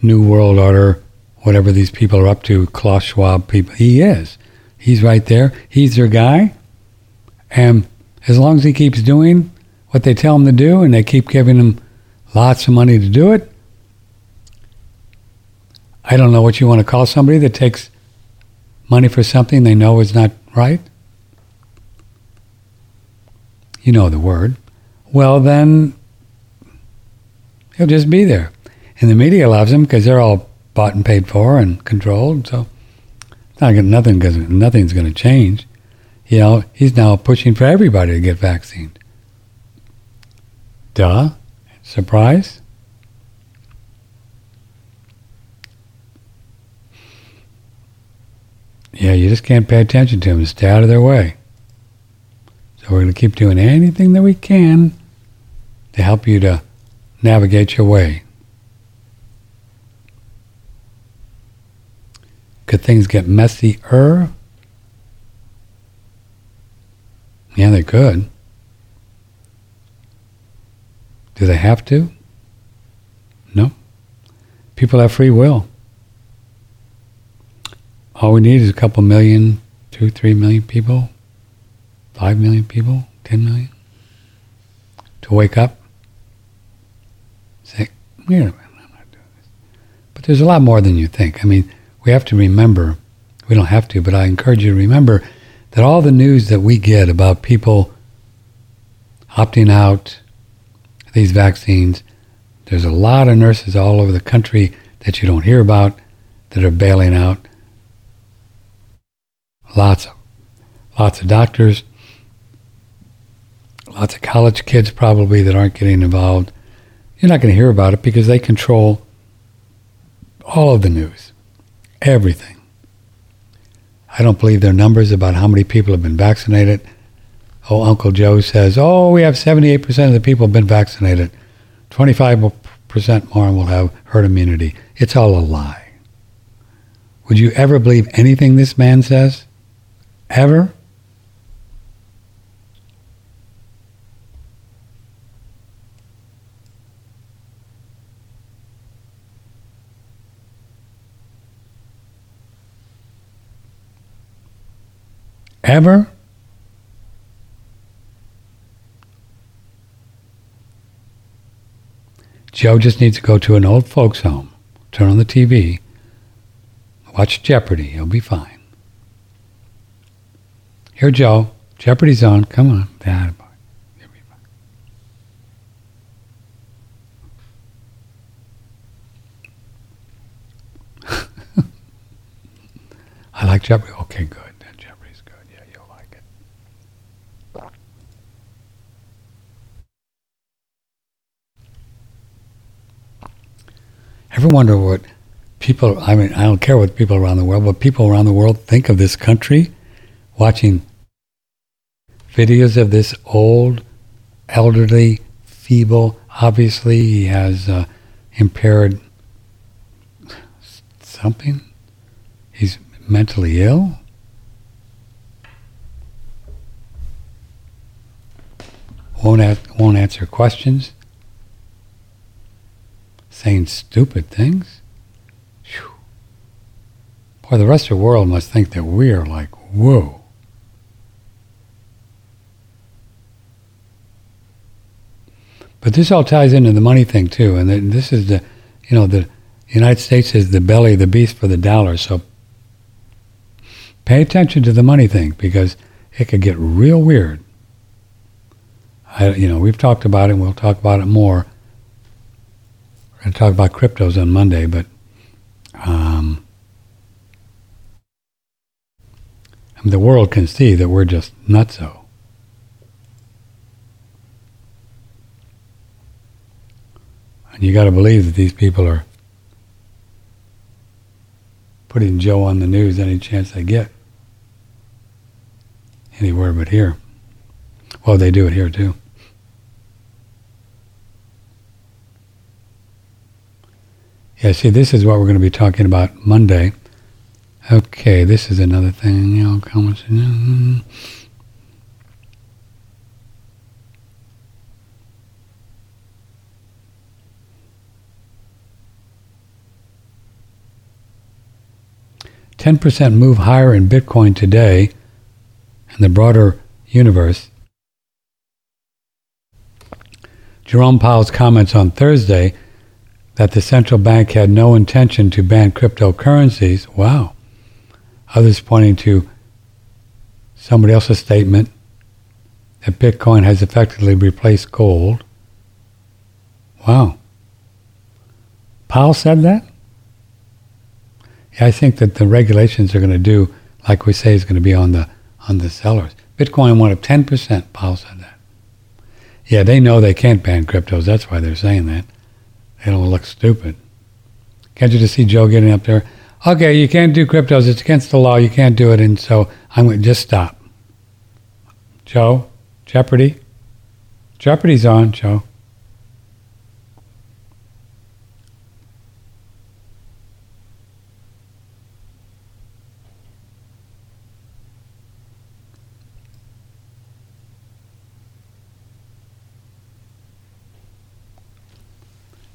new world order, whatever these people are up to, Klaus Schwab people. He is. He's right there. He's their guy. And as long as he keeps doing what they tell him to do and they keep giving him lots of money to do it, I don't know what you want to call somebody that takes money for something they know is not right. You know the word. Well, then he'll just be there. And the media loves him because they're all bought and paid for and controlled. So not gonna, nothing, nothing's going to change. You know, he's now pushing for everybody to get vaccinated. Duh. Surprise? Yeah, you just can't pay attention to them. Stay out of their way. So we're going to keep doing anything that we can to help you to navigate your way. Could things get messier? Yeah, they could. Do they have to? No. People have free will. All we need is a couple million, two, three million people, five million people, ten million, to wake up, But there's a lot more than you think. I mean, we have to remember, we don't have to, but I encourage you to remember that all the news that we get about people opting out these vaccines, there's a lot of nurses all over the country that you don't hear about that are bailing out. Lots of, lots of doctors, lots of college kids probably that aren't getting involved. You're not going to hear about it because they control all of the news, everything. I don't believe their numbers about how many people have been vaccinated. Oh, Uncle Joe says, oh, we have 78% of the people have been vaccinated. 25% more will have herd immunity. It's all a lie. Would you ever believe anything this man says? Ever? Ever? Joe just needs to go to an old folks home, turn on the TV, watch Jeopardy. He'll be fine. Here, Joe. Jeopardy's on. Come on. Dad. I like Jeopardy. Okay, good. Jeopardy's good. Yeah, you'll like it. Ever wonder what people, I mean, I don't care what people around the world, but people around the world think of this country watching videos of this old, elderly, feeble. Obviously, he has uh, impaired something. He's mentally ill. Won't, ask, won't answer questions. Saying stupid things. Whew. Boy, the rest of the world must think that we're like, whoa. But this all ties into the money thing too, and this is the, you know, the United States is the belly of the beast for the dollar. So pay attention to the money thing because it could get real weird. I, you know, we've talked about it, and we'll talk about it more. Going to talk about cryptos on Monday, but um, the world can see that we're just nutso. And you got to believe that these people are putting Joe on the news any chance they get. Anywhere but here. Well, they do it here too. Yeah, see, this is what we're going to be talking about Monday. Okay, this is another thing. You know, how much? 10% move higher in Bitcoin today, and the broader universe. Jerome Powell's comments on Thursday that the central bank had no intention to ban cryptocurrencies. Wow. Others pointing to somebody else's statement that Bitcoin has effectively replaced gold. Wow. Powell said that? Yeah, I think that the regulations are going to do like we say is going to be on the on the sellers. Bitcoin went up 10%. Powell said that. Yeah, they know they can't ban cryptos. That's why they're saying that. They don't look stupid. Can't you just see Joe getting up there? Okay, you can't do cryptos. It's against the law. You can't do it. And so I'm going to just stop. Joe, Jeopardy. Jeopardy's on, Joe.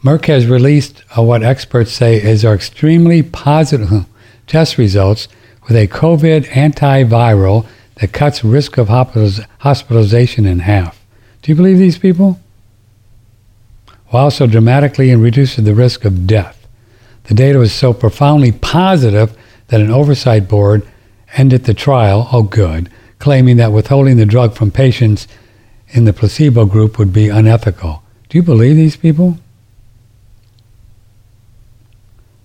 Merck has released what experts say is our extremely positive test results with a COVID antiviral that cuts risk of hospitalization in half. Do you believe these people? While also dramatically reduces the risk of death. The data was so profoundly positive that an oversight board ended the trial, oh good, claiming that withholding the drug from patients in the placebo group would be unethical. Do you believe these people?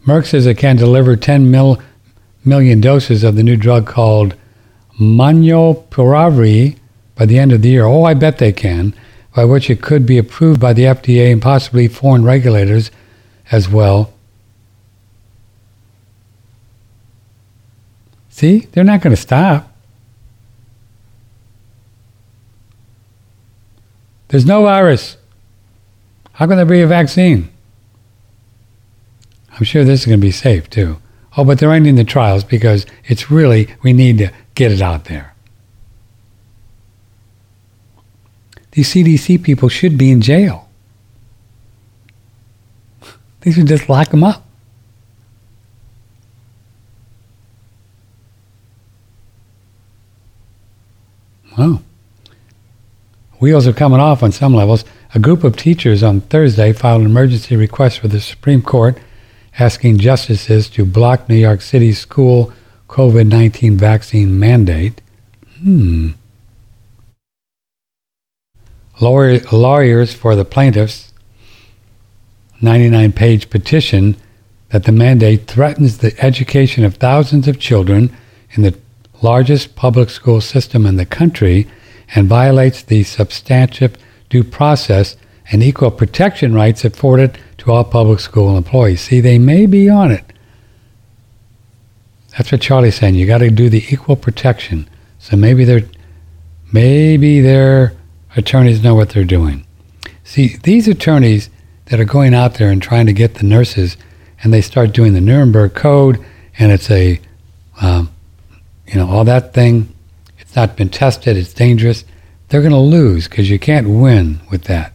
Merck says it can deliver 10 mil, million doses of the new drug called Molnupiravir by the end of the year. Oh, I bet they can, by which it could be approved by the FDA and possibly foreign regulators as well. See, they're not going to stop. There's no virus. How can there be a vaccine? I'm sure this is going to be safe too. Oh, but they're ending the trials because it's really, we need to get it out there. These CDC people should be in jail. They should just lock them up. Wow. Wheels are coming off on some levels. A group of teachers on Thursday filed an emergency request for the Supreme Court asking justices to block New York City's school COVID 19 vaccine mandate. Hmm. Lawyer, lawyers for the plaintiffs' 99 page petition that the mandate threatens the education of thousands of children in the largest public school system in the country and violates the substantive due process and equal protection rights afforded to all public school employees. See, they may be on it. That's what Charlie's saying. You got to do the equal protection. So maybe they're, maybe their attorneys know what they're doing. See, these attorneys that are going out there and trying to get the nurses, and they start doing the Nuremberg Code, and it's a, um, you know, all that thing. It's not been tested. It's dangerous. They're going to lose because you can't win with that.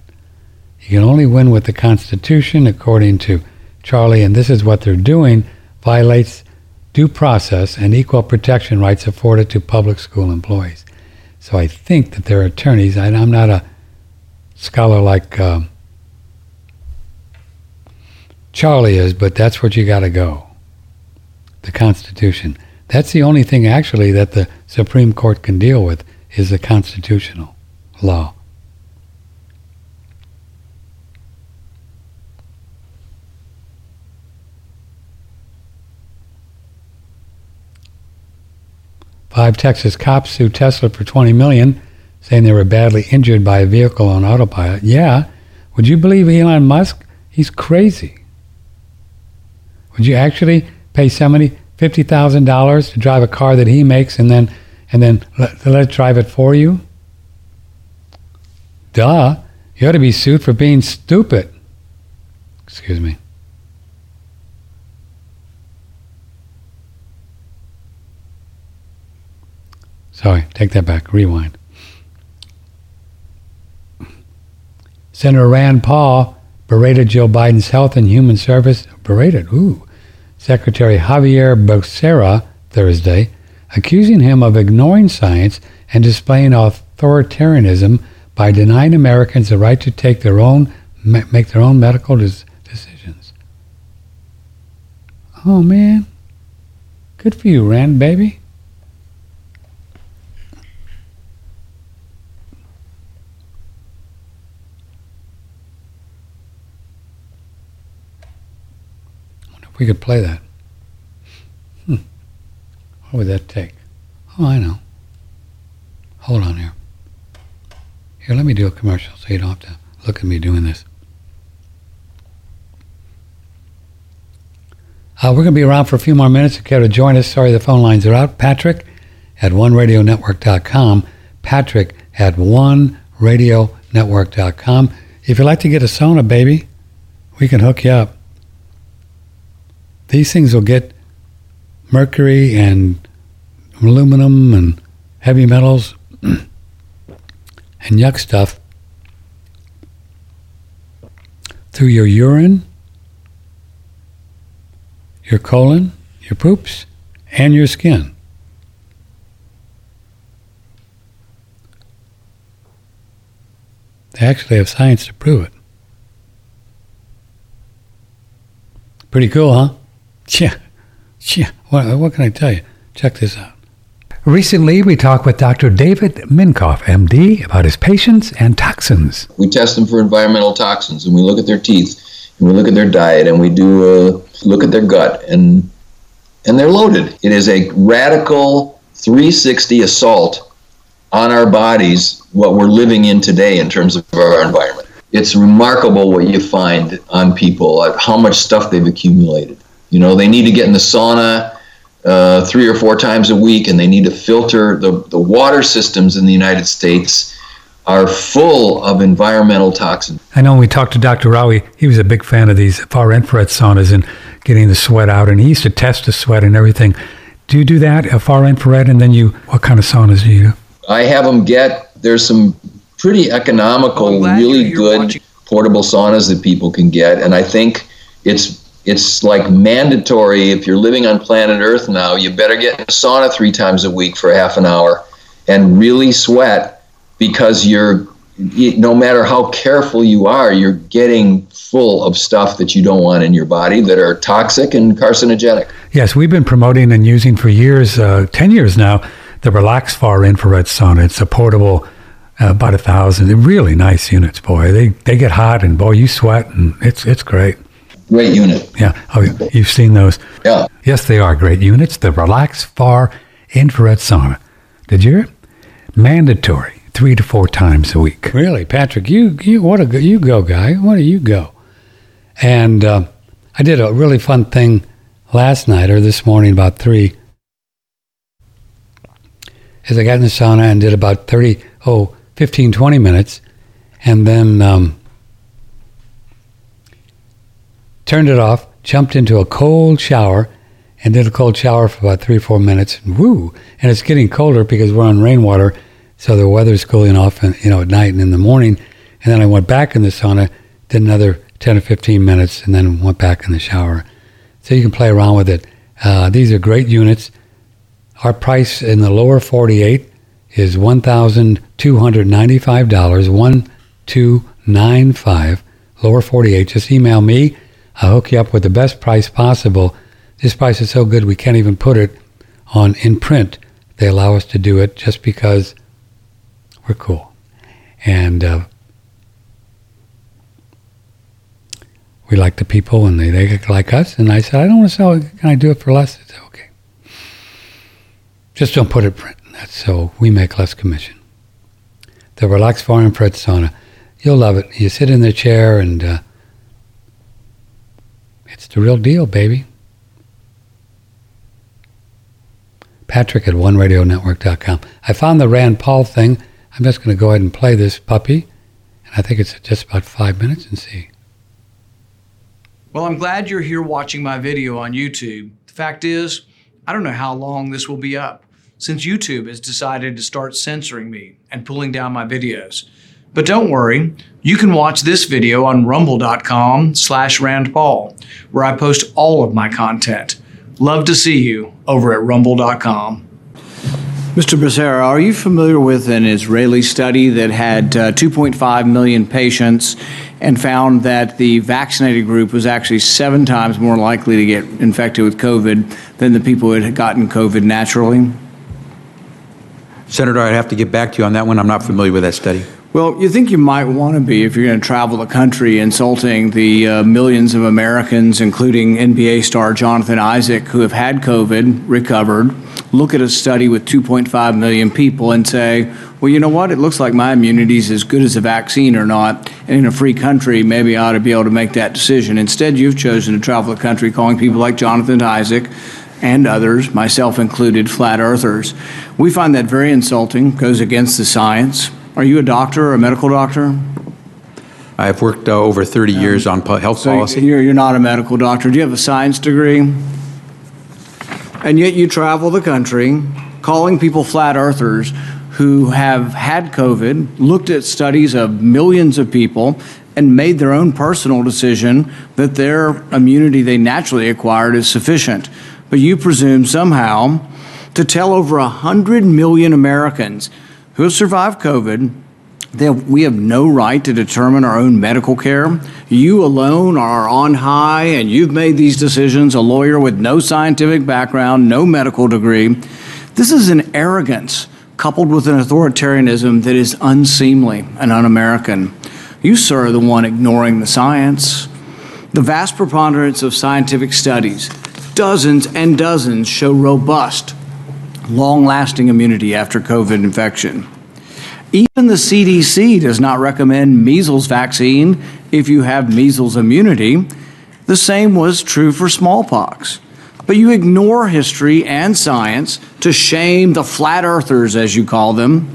You can only win with the Constitution, according to Charlie, and this is what they're doing, violates due process and equal protection rights afforded to public school employees. So I think that their attorneys, and I'm not a scholar like uh, Charlie is, but that's what you got to go. The Constitution. That's the only thing actually that the Supreme Court can deal with is the constitutional law. Five Texas cops sued Tesla for 20 million, saying they were badly injured by a vehicle on autopilot. Yeah, would you believe Elon Musk? He's crazy. Would you actually pay somebody fifty thousand dollars to drive a car that he makes and then and then let, let it drive it for you? Duh. You ought to be sued for being stupid. Excuse me. Sorry, take that back. Rewind. Senator Rand Paul berated Joe Biden's Health and Human Service berated. Ooh, Secretary Xavier Becerra Thursday accusing him of ignoring science and displaying authoritarianism by denying Americans the right to take their own make their own medical decisions. Oh man, good for you, Rand baby. if we could play that. Hmm. What would that take? Oh, I know. Hold on here. Here, let me do a commercial so you don't have to look at me doing this. Uh, we're going to be around for a few more minutes. If you care to join us, sorry the phone lines are out. Patrick at oneradionetwork.com. Patrick at oneradionetwork.com. If you'd like to get a sauna, baby, we can hook you up. These things will get mercury and aluminum and heavy metals and yuck stuff through your urine, your colon, your poops, and your skin. They actually have science to prove it. Pretty cool, huh? Yeah, yeah. What, what can I tell you? Check this out. Recently, we talked with Dr. David Minkoff, MD, about his patients and toxins. We test them for environmental toxins, and we look at their teeth, and we look at their diet, and we do a look at their gut, and and they're loaded. It is a radical 360 assault on our bodies, what we're living in today in terms of our environment. It's remarkable what you find on people, how much stuff they've accumulated. You know, they need to get in the sauna uh, three or four times a week, and they need to filter the, the water systems in the United States are full of environmental toxins. I know when we talked to Dr. Rowie, he was a big fan of these far infrared saunas and getting the sweat out, and he used to test the sweat and everything. Do you do that, a far infrared, and then you, what kind of saunas do you do? I have them get, there's some pretty economical, really good watching. portable saunas that people can get, and I think it's it's like mandatory if you're living on planet Earth now, you better get in a sauna three times a week for half an hour and really sweat because you're no matter how careful you are, you're getting full of stuff that you don't want in your body that are toxic and carcinogenic. Yes, we've been promoting and using for years, uh, 10 years now, the Relax Far infrared sauna. It's a portable, uh, about a thousand. Really nice units, boy. They they get hot and boy, you sweat and it's it's great. Great unit. Yeah. Oh, you've seen those. Yeah. Yes, they are great units. The Relax Far Infrared Sauna. Did you hear? Mandatory three to four times a week. Really, Patrick, you you what a you go guy. What do you go? And uh, I did a really fun thing last night or this morning about three. As I got in the sauna and did about 30, oh, 15, 20 minutes, and then um, turned it off, jumped into a cold shower, and did a cold shower for about three or four minutes. And woo! And it's getting colder because we're on rainwater, so the weather's cooling off, and, you know, at night and in the morning. And then I went back in the sauna, did another 10 or 15 minutes, and then went back in the shower. So you can play around with it. Uh, these are great units. Our price in the lower 48 is $1,295, 1295 lower 48. Just email me I'll hook you up with the best price possible. This price is so good we can't even put it on in print. They allow us to do it just because we're cool. And uh, we like the people and they, they like us. And I said, I don't want to sell it. Can I do it for less? It's okay. Just don't put it print. That's so we make less commission. The Relax Far Infrared Sauna. You'll love it. You sit in the chair and uh, it's the real deal, baby. Patrick at OneRadioNetwork.com. I found the Rand Paul thing. I'm just going to go ahead and play this puppy. And I think it's just about five minutes and see. Well, I'm glad you're here watching my video on YouTube. The fact is, I don't know how long this will be up, since YouTube has decided to start censoring me and pulling down my videos. But don't worry, you can watch this video on rumble.com slash randpaul, where I post all of my content. Love to see you over at rumble.com. Mr. Becerra, are you familiar with an Israeli study that had uh, 2.5 million patients and found that the vaccinated group was actually seven times more likely to get infected with COVID than the people who had gotten COVID naturally? Senator, I'd have to get back to you on that one. I'm not familiar with that study. Well, you think you might want to be if you're going to travel the country insulting the uh, millions of Americans, including NBA star Jonathan Isaac, who have had COVID, recovered, look at a study with 2.5 million people and say, well, you know what? It looks like my immunity is as good as a vaccine or not. And in a free country, maybe I ought to be able to make that decision. Instead, you've chosen to travel the country calling people like Jonathan Isaac and others, myself included, flat earthers. We find that very insulting, goes against the science. Are you a doctor or a medical doctor? I've worked uh, over 30 years on health So policy. you're, you're not a medical doctor. Do you have a science degree? And yet you travel the country calling people flat earthers who have had COVID, looked at studies of millions of people, and made their own personal decision that their immunity they naturally acquired is sufficient. But you presume somehow to tell over 100 million Americans who have survived COVID that we have no right to determine our own medical care. You alone are on high, and you've made these decisions, a lawyer with no scientific background, no medical degree. This is an arrogance coupled with an authoritarianism that is unseemly and un American. You, sir, are the one ignoring the science. The vast preponderance of scientific studies, dozens and dozens, show robust, long lasting immunity after COVID infection. Even the CDC does not recommend measles vaccine if you have measles immunity. The same was true for smallpox. But you ignore history and science to shame the flat earthers, as you call them.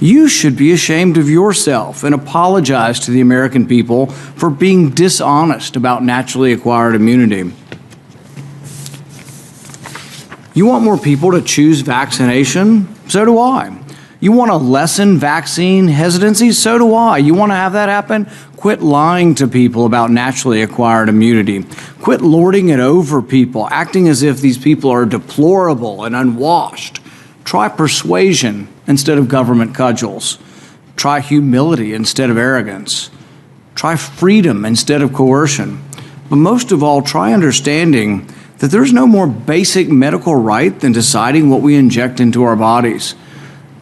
You should be ashamed of yourself and apologize to the American people for being dishonest about naturally acquired immunity. You want more people to choose vaccination? So do I. You want to lessen vaccine hesitancy? So do I. You want to have that happen? Quit lying to people about naturally acquired immunity. Quit lording it over people, acting as if these people are deplorable and unwashed. Try persuasion instead of government cudgels. Try humility instead of arrogance. Try freedom instead of coercion. But most of all, try understanding that there's no more basic medical right than deciding what we inject into our bodies.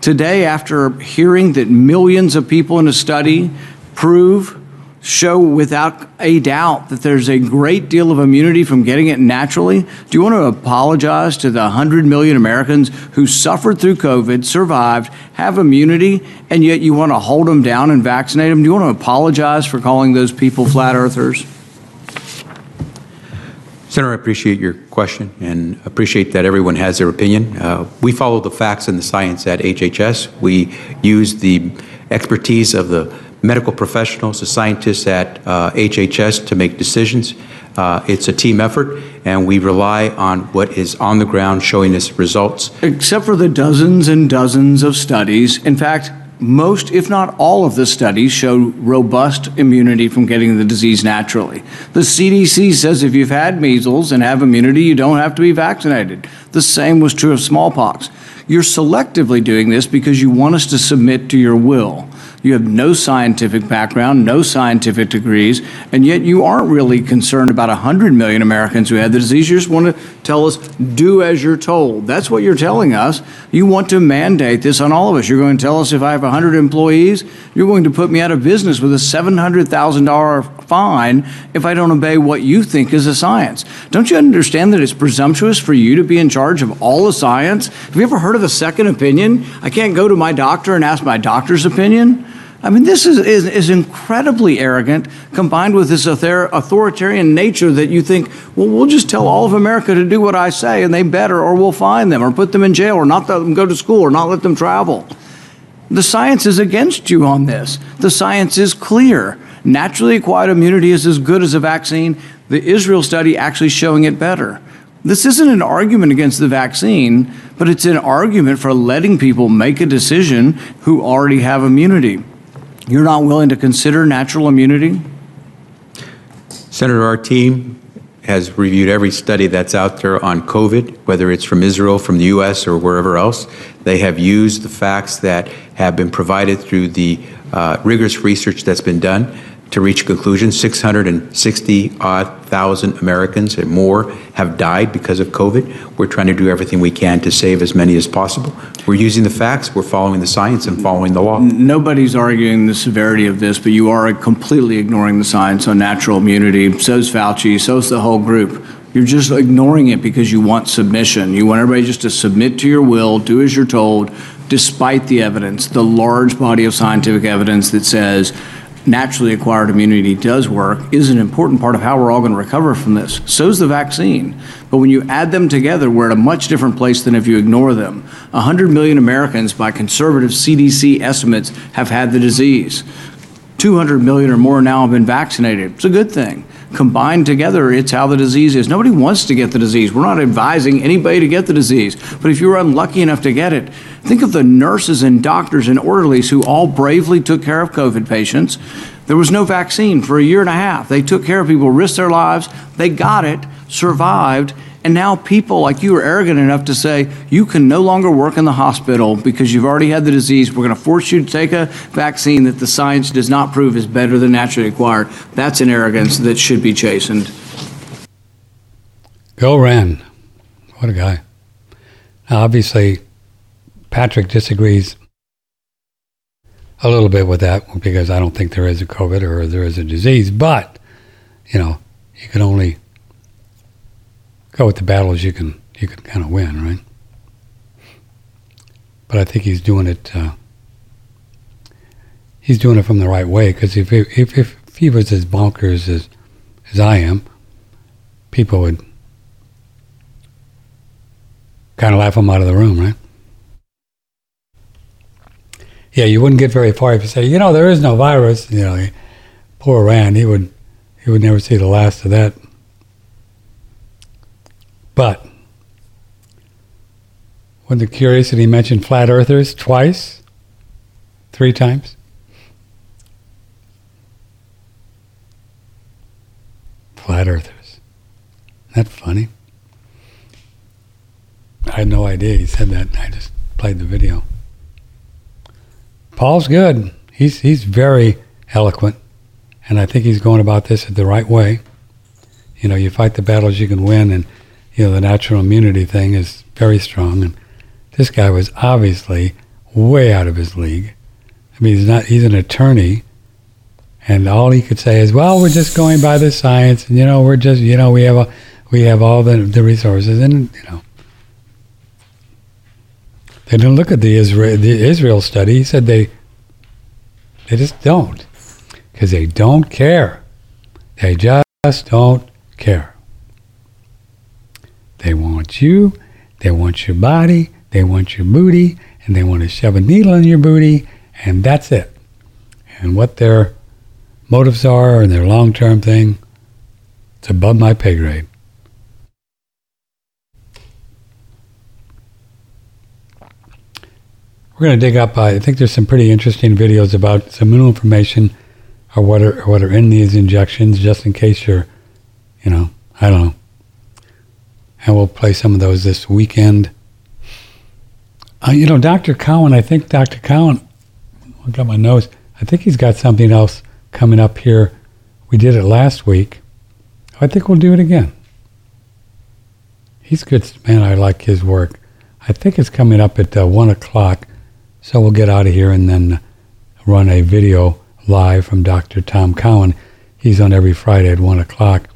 Today, after hearing that millions of people in a study prove, show without a doubt that there's a great deal of immunity from getting it naturally, do you want to apologize to the 100 million Americans who suffered through COVID, survived, have immunity, and yet you want to hold them down and vaccinate them? Do you want to apologize for calling those people flat earthers? Senator, I appreciate your question and appreciate that everyone has their opinion. Uh, we follow the facts and the science at HHS. We use the expertise of the medical professionals, the scientists at uh, HHS to make decisions. Uh, it's a team effort, and we rely on what is on the ground showing us results. Except for the dozens and dozens of studies. In fact, most, if not all, of the studies show robust immunity from getting the disease naturally. The CDC says if you've had measles and have immunity, you don't have to be vaccinated. The same was true of smallpox. You're selectively doing this because you want us to submit to your will. You have no scientific background, no scientific degrees, and yet you aren't really concerned about 100 million Americans who have the disease. You just want to tell us, do as you're told. That's what you're telling us. You want to mandate this on all of us. You're going to tell us if I have 100 employees, you're going to put me out of business with a $700,000 fine if I don't obey what you think is a science. Don't you understand that it's presumptuous for you to be in charge of all the science? Have you ever heard of a second opinion? I can't go to my doctor and ask my doctor's opinion. I mean, this is, is, is incredibly arrogant combined with this author- authoritarian nature that you think, well, we'll just tell all of America to do what I say and they better, or we'll fine them, or put them in jail, or not let them go to school, or not let them travel. The science is against you on this. The science is clear. Naturally acquired immunity is as good as a vaccine. The Israel study actually showing it better. This isn't an argument against the vaccine, but it's an argument for letting people make a decision who already have immunity. You're not willing to consider natural immunity? Senator, our team has reviewed every study that's out there on COVID, whether it's from Israel, from the US, or wherever else. They have used the facts that have been provided through the uh, rigorous research that's been done to reach a conclusion. 660 odd thousand Americans and more have died because of COVID. We're trying to do everything we can to save as many as possible. We're using the facts, we're following the science, and following the law. Nobody's arguing the severity of this, but you are completely ignoring the science on natural immunity. So's Fauci, so's the whole group. You're just ignoring it because you want submission. You want everybody just to submit to your will, do as you're told, despite the evidence, the large body of scientific evidence that says naturally acquired immunity does work is an important part of how we're all going to recover from this. So is the vaccine. But when you add them together, we're at a much different place than if you ignore them. 100 million Americans, by conservative CDC estimates, have had the disease. 200 million or more now have been vaccinated. It's a good thing. Combined together, it's how the disease is. Nobody wants to get the disease. We're not advising anybody to get the disease. But if you're unlucky enough to get it, think of the nurses and doctors and orderlies who all bravely took care of COVID patients. There was no vaccine for a year and a half. They took care of people, risked their lives, they got it, survived, and now people like you are arrogant enough to say you can no longer work in the hospital because you've already had the disease. We're going to force you to take a vaccine that the science does not prove is better than naturally acquired. That's an arrogance that should be chastened. Go Rand. What a guy. Now, obviously, Patrick disagrees a little bit with that because I don't think there is a COVID or there is a disease, but, you know, you can only go with the battles you can you can kind of win, right? But I think he's doing it. Uh, he's doing it from the right way because if, if if he was as bonkers as as I am, people would kind of laugh him out of the room, right? Yeah, you wouldn't get very far if you say, you know, there is no virus. You know, poor Rand, he would he would never see the last of that but when the he mentioned flat earthers twice, three times. Flat earthers. Isn't that funny? I had no idea he said that. I just played the video. Paul's good. He's he's very eloquent, and I think he's going about this the right way. You know, you fight the battles you can win, and you know, the natural immunity thing is very strong. And this guy was obviously way out of his league. I mean, he's not, he's an attorney. And all he could say is, well, we're just going by the science. And, you know, we're just, you know, we have, a, we have all the, the resources. And, you know, they didn't look at the Israel, the Israel study. He said they, they just don't because they don't care. They just don't care. They want you, they want your body, they want your booty, and they want to shove a needle in your booty, and that's it. And what their motives are and their long term thing, it's above my pay grade. We're going to dig up, I think there's some pretty interesting videos about some new information or what are, what are in these injections, just in case you're, you know, I don't know and we'll play some of those this weekend. Uh, you know, Dr. Cowan, I think Dr. Cowan, look at my nose, I think he's got something else coming up here. We did it last week. I think we'll do it again. He's good, man. I like his work. I think it's coming up at uh, 1 o'clock, so we'll get out of here and then run a video live from Dr. Tom Cowan. He's on every Friday at 1 o'clock.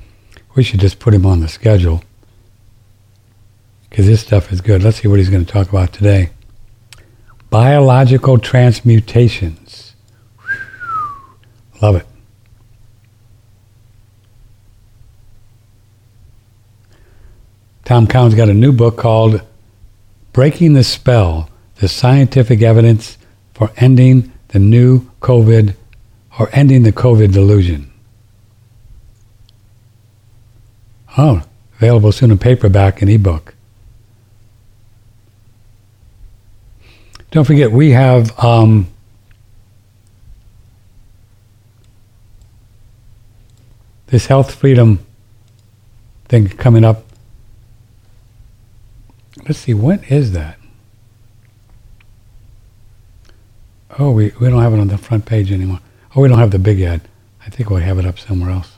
We should just put him on the schedule because this stuff is good. Let's see what he's going to talk about today. Biological transmutations. Love it. Tom Cowan's got a new book called Breaking the Spell The Scientific Evidence for Ending the New COVID or Ending the COVID Delusion. Oh, available soon in paperback and ebook. Don't forget, we have um, this Health Freedom thing coming up. Let's see, when is that? Oh, we, we don't have it on the front page anymore. Oh, we don't have the big ad. I think we have it up somewhere else.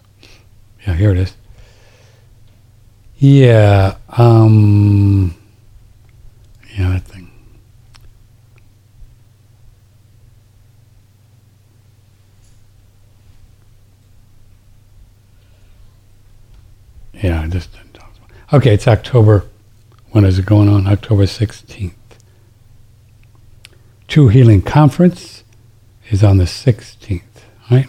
Yeah, here it is. Yeah, um, yeah, that thing. Yeah, just okay. It's October. When is it going on? October sixteenth. True Healing Conference is on the sixteenth. Right.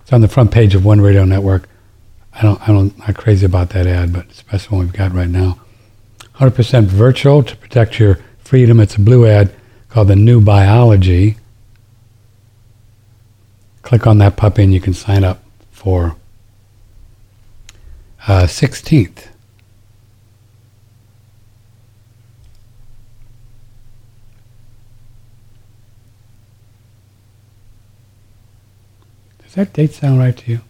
It's on the front page of One Radio Network. I don't. I don't. I'm not crazy about that ad, but it's the best one we've got right now. 100% virtual to protect your freedom. It's a blue ad called The New Biology. Click on that puppy and you can sign up for uh, 16th. Does that date sound right to you?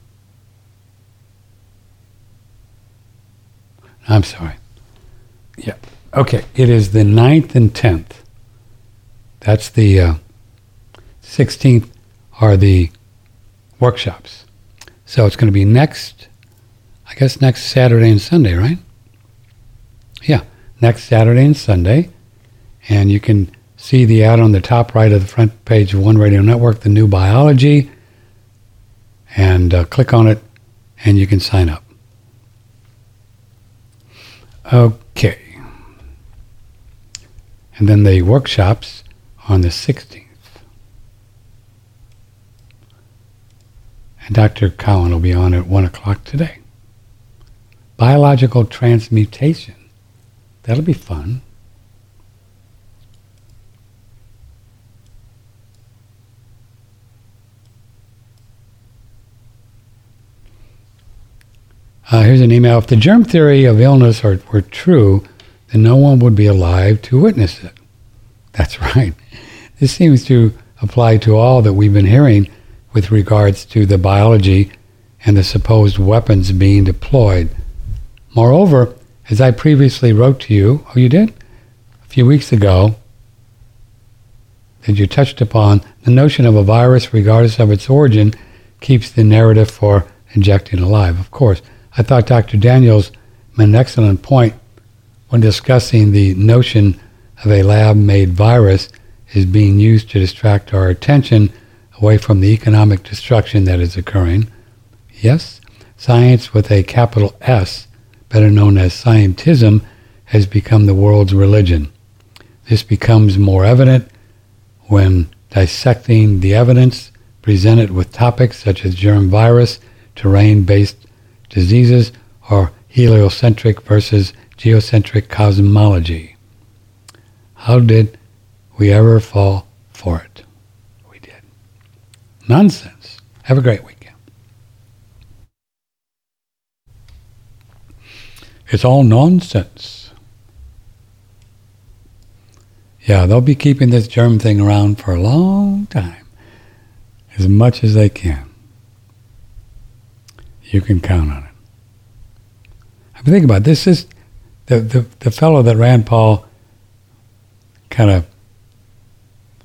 I'm sorry. Yeah. Okay. It is the 9th and 10th. That's the uh, 16th are the workshops. So it's going to be next, I guess next Saturday and Sunday, right? Yeah, next Saturday and Sunday. And you can see the ad on the top right of the front page of One Radio Network, the new biology, and uh, click on it and you can sign up. Okay. And then the workshops on the 16th. And Dr. Cowan will be on at 1 o'clock today. Biological transmutation. That'll be fun. Uh, here's an email. If the germ theory of illness are, were true, then no one would be alive to witness it. That's right. This seems to apply to all that we've been hearing with regards to the biology and the supposed weapons being deployed. Moreover, as I previously wrote to you, oh, you did? A few weeks ago, that you touched upon, the notion of a virus, regardless of its origin, keeps the narrative for injecting alive. Of course, I thought Dr. Daniels made an excellent point when discussing the notion of a lab made virus is being used to distract our attention away from the economic destruction that is occurring. Yes, science with a capital S, better known as scientism, has become the world's religion. This becomes more evident when dissecting the evidence presented with topics such as germ virus, terrain based diseases, or heliocentric versus geocentric cosmology. How did we ever fall for it? We did. Nonsense. Have a great weekend. It's all nonsense. Yeah, they'll be keeping this germ thing around for a long time, as much as they can. You can count on it. I mean, think about it. this is the, the, the fellow that Rand Paul kind of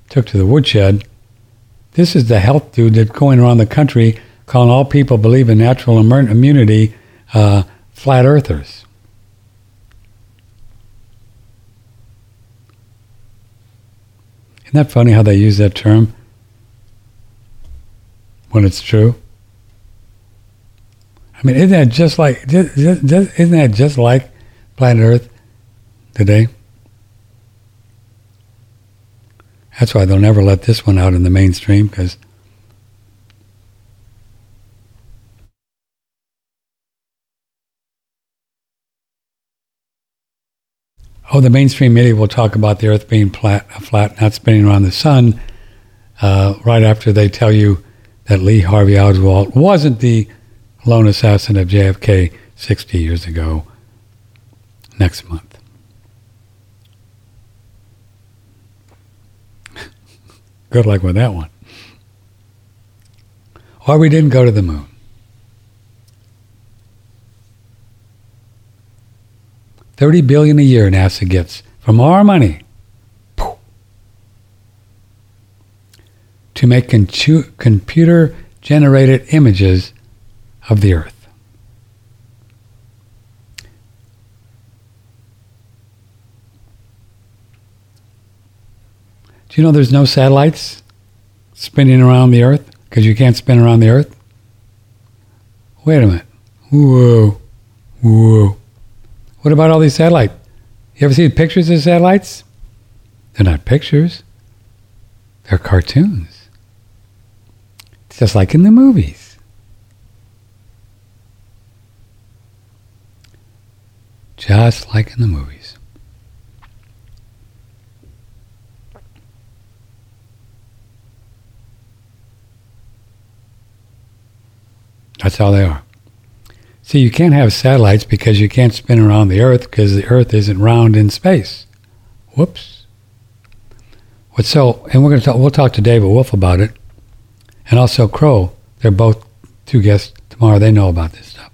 took to the woodshed. This is the health dude that's going around the country calling all people believe in natural immunity uh, flat earthers. Isn't that funny how they use that term when it's true? I mean, isn't that just like just, just, isn't that just like planet Earth today? That's why they'll never let this one out in the mainstream because Oh, the mainstream media will talk about the Earth being flat, flat, not spinning around the sun, uh, right after they tell you that Lee Harvey Oswald wasn't the lone assassin of JFK 60 years ago next month. Good luck with that one. Or we didn't go to the moon. 30 billion a year NASA gets from our money to make computer generated images of the earth. Do you know there's no satellites spinning around the earth because you can't spin around the earth? Wait a minute. Whoa. Whoa. What about all these satellites? You ever see pictures of satellites? They're not pictures, they're cartoons. It's just like in the movies. Just like in the movies. That's how they are. See, you can't have satellites because you can't spin around the Earth because the Earth isn't round in space. Whoops. What so? And we're going to talk. We'll talk to David Wolfe about it, and also Crow. They're both two guests tomorrow. They know about this stuff.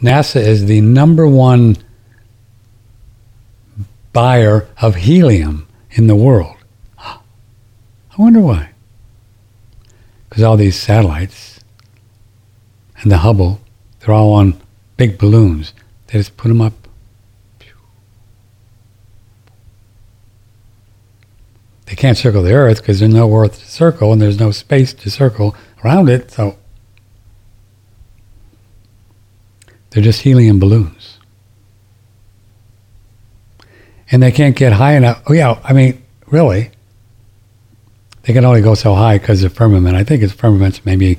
NASA is the number one buyer of helium in the world. I wonder why because all these satellites and the Hubble, they're all on big balloons. They just put them up. They can't circle the Earth because there's no Earth to circle and there's no space to circle around it. So they're just helium balloons. And they can't get high enough. Oh, yeah, I mean, really, they can only go so high because of firmament. I think its firmament's maybe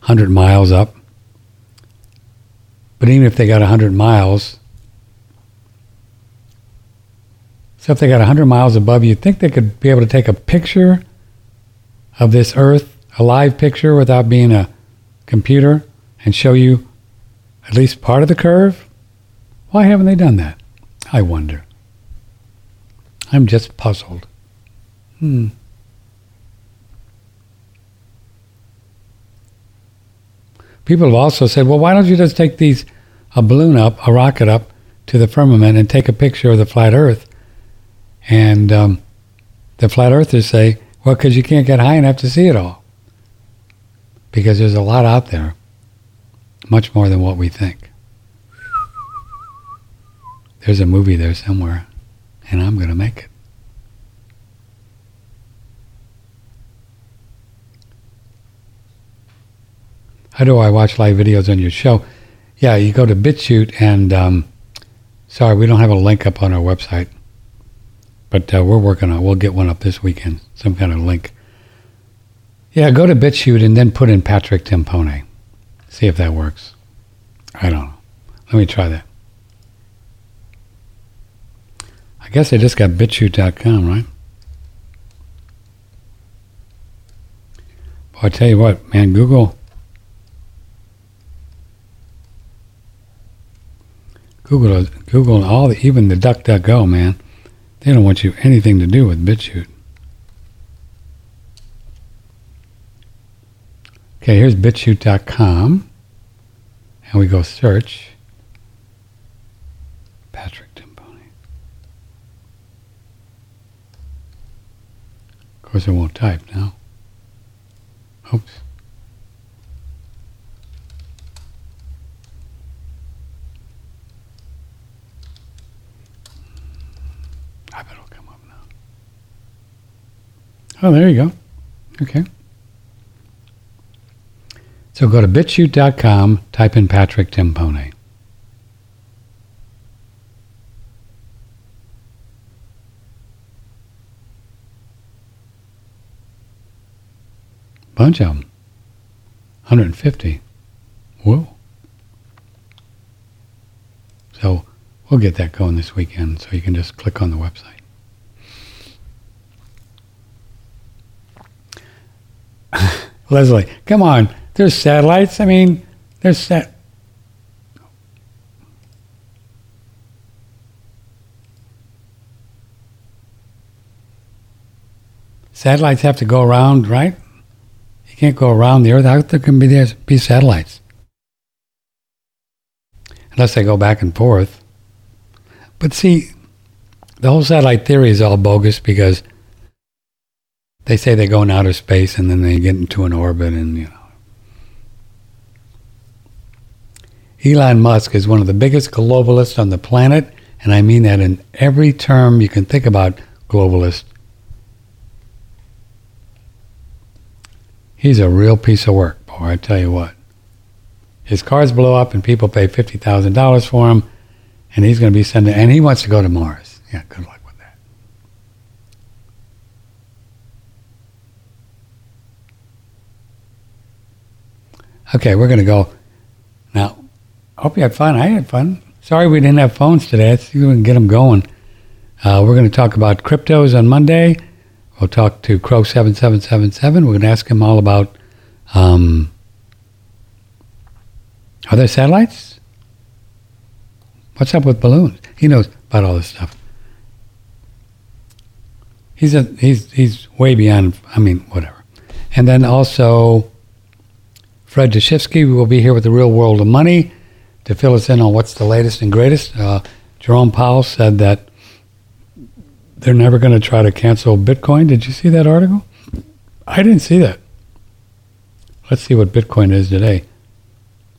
100 miles up. But even if they got 100 miles, so if they got 100 miles above you, think they could be able to take a picture of this Earth, a live picture without being a computer, and show you at least part of the curve? Why haven't they done that? I wonder. I'm just puzzled. Hmm. People have also said, well, why don't you just take these a balloon up, a rocket up to the firmament and take a picture of the flat Earth? And um, the flat earthers say, well, because you can't get high enough to see it all. Because there's a lot out there, much more than what we think. There's a movie there somewhere, and I'm going to make it. How do I watch live videos on your show? Yeah, you go to BitChute and um, sorry, we don't have a link up on our website, but uh, we're working on. We'll get one up this weekend, some kind of link. Yeah, go to BitChute and then put in Patrick Timpone. See if that works. I don't know. Let me try that. I guess I just got bitchute.com, right? Boy, I tell you what, man, Google Google, Google, all the, even the DuckDuckGo, man, they don't want you anything to do with BitChute. Okay, here's bitchute.com, and we go search Patrick Timpone. Of course, it won't type now. Oops. Oh, there you go. Okay. So go to bitchute.com, type in Patrick Timpone. Bunch of them. 150. Whoa. So we'll get that going this weekend so you can just click on the website. Leslie, come on. There's satellites. I mean, there's sat. Satellites have to go around, right? You can't go around the Earth. How there can be there be satellites? unless they go back and forth. But see, the whole satellite theory is all bogus because they say they go in outer space and then they get into an orbit and you know. Elon Musk is one of the biggest globalists on the planet, and I mean that in every term you can think about globalist. He's a real piece of work, boy, I tell you what. His cars blow up and people pay $50,000 for him, and he's going to be sending, and he wants to go to Mars. Yeah, good luck with that. Okay, we're going to go. Now, I hope you had fun. I had fun. Sorry we didn't have phones today. Let's see if we can get them going. Uh, we're going to talk about cryptos on Monday. We'll talk to Crow777. We're going to ask him all about um, are there satellites? What's up with balloons? He knows about all this stuff. He's a, he's he's way beyond. I mean, whatever. And then also, Fred Deshifsky will be here with the Real World of Money to fill us in on what's the latest and greatest. Uh, Jerome Powell said that they're never going to try to cancel Bitcoin. Did you see that article? I didn't see that. Let's see what Bitcoin is today.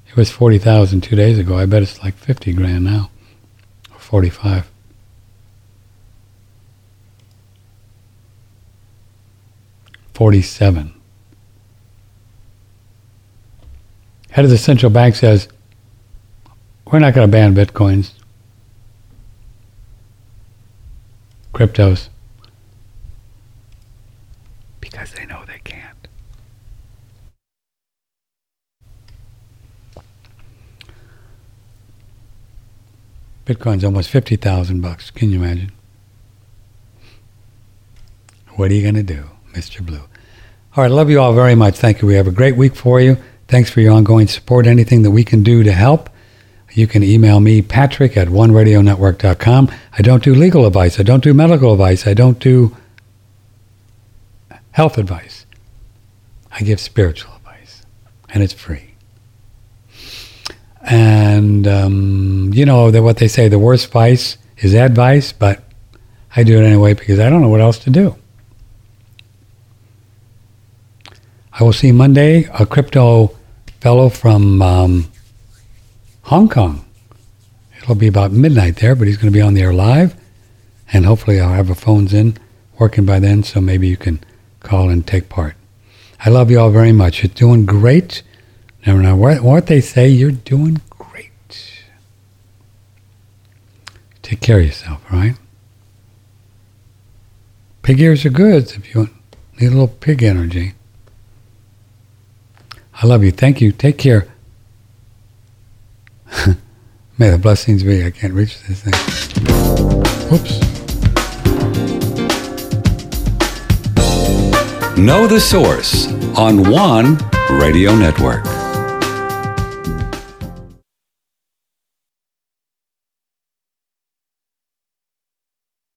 It was 40,000 two days ago. I bet it's like 50 grand now, or 45. Forty-seven. Head of the central bank says we're not going to ban bitcoins, cryptos, because they know they can't. Bitcoin's almost 50,000 bucks. Can you imagine? What are you going to do, Mr. Blue? All right, I love you all very much. Thank you. We have a great week for you. Thanks for your ongoing support. Anything that we can do to help, you can email me, patrick at oneradionetwork.com. I don't do legal advice. I don't do medical advice. I don't do health advice. I give spiritual advice, and it's free. And, um, you know, that what they say, the worst vice is advice, but I do it anyway because I don't know what else to do. I will see Monday a crypto fellow from um, Hong Kong. It'll be about midnight there, but he's going to be on the air live, and hopefully I'll have a phones in working by then, so maybe you can call and take part. I love you all very much. You're doing great. Never know what, what they say. You're doing great. Take care of yourself, all right? Pig ears are good if you need a little pig energy. I love you. Thank you. Take care. May the blessings be. I can't reach this thing. Whoops. Know the source on one radio network.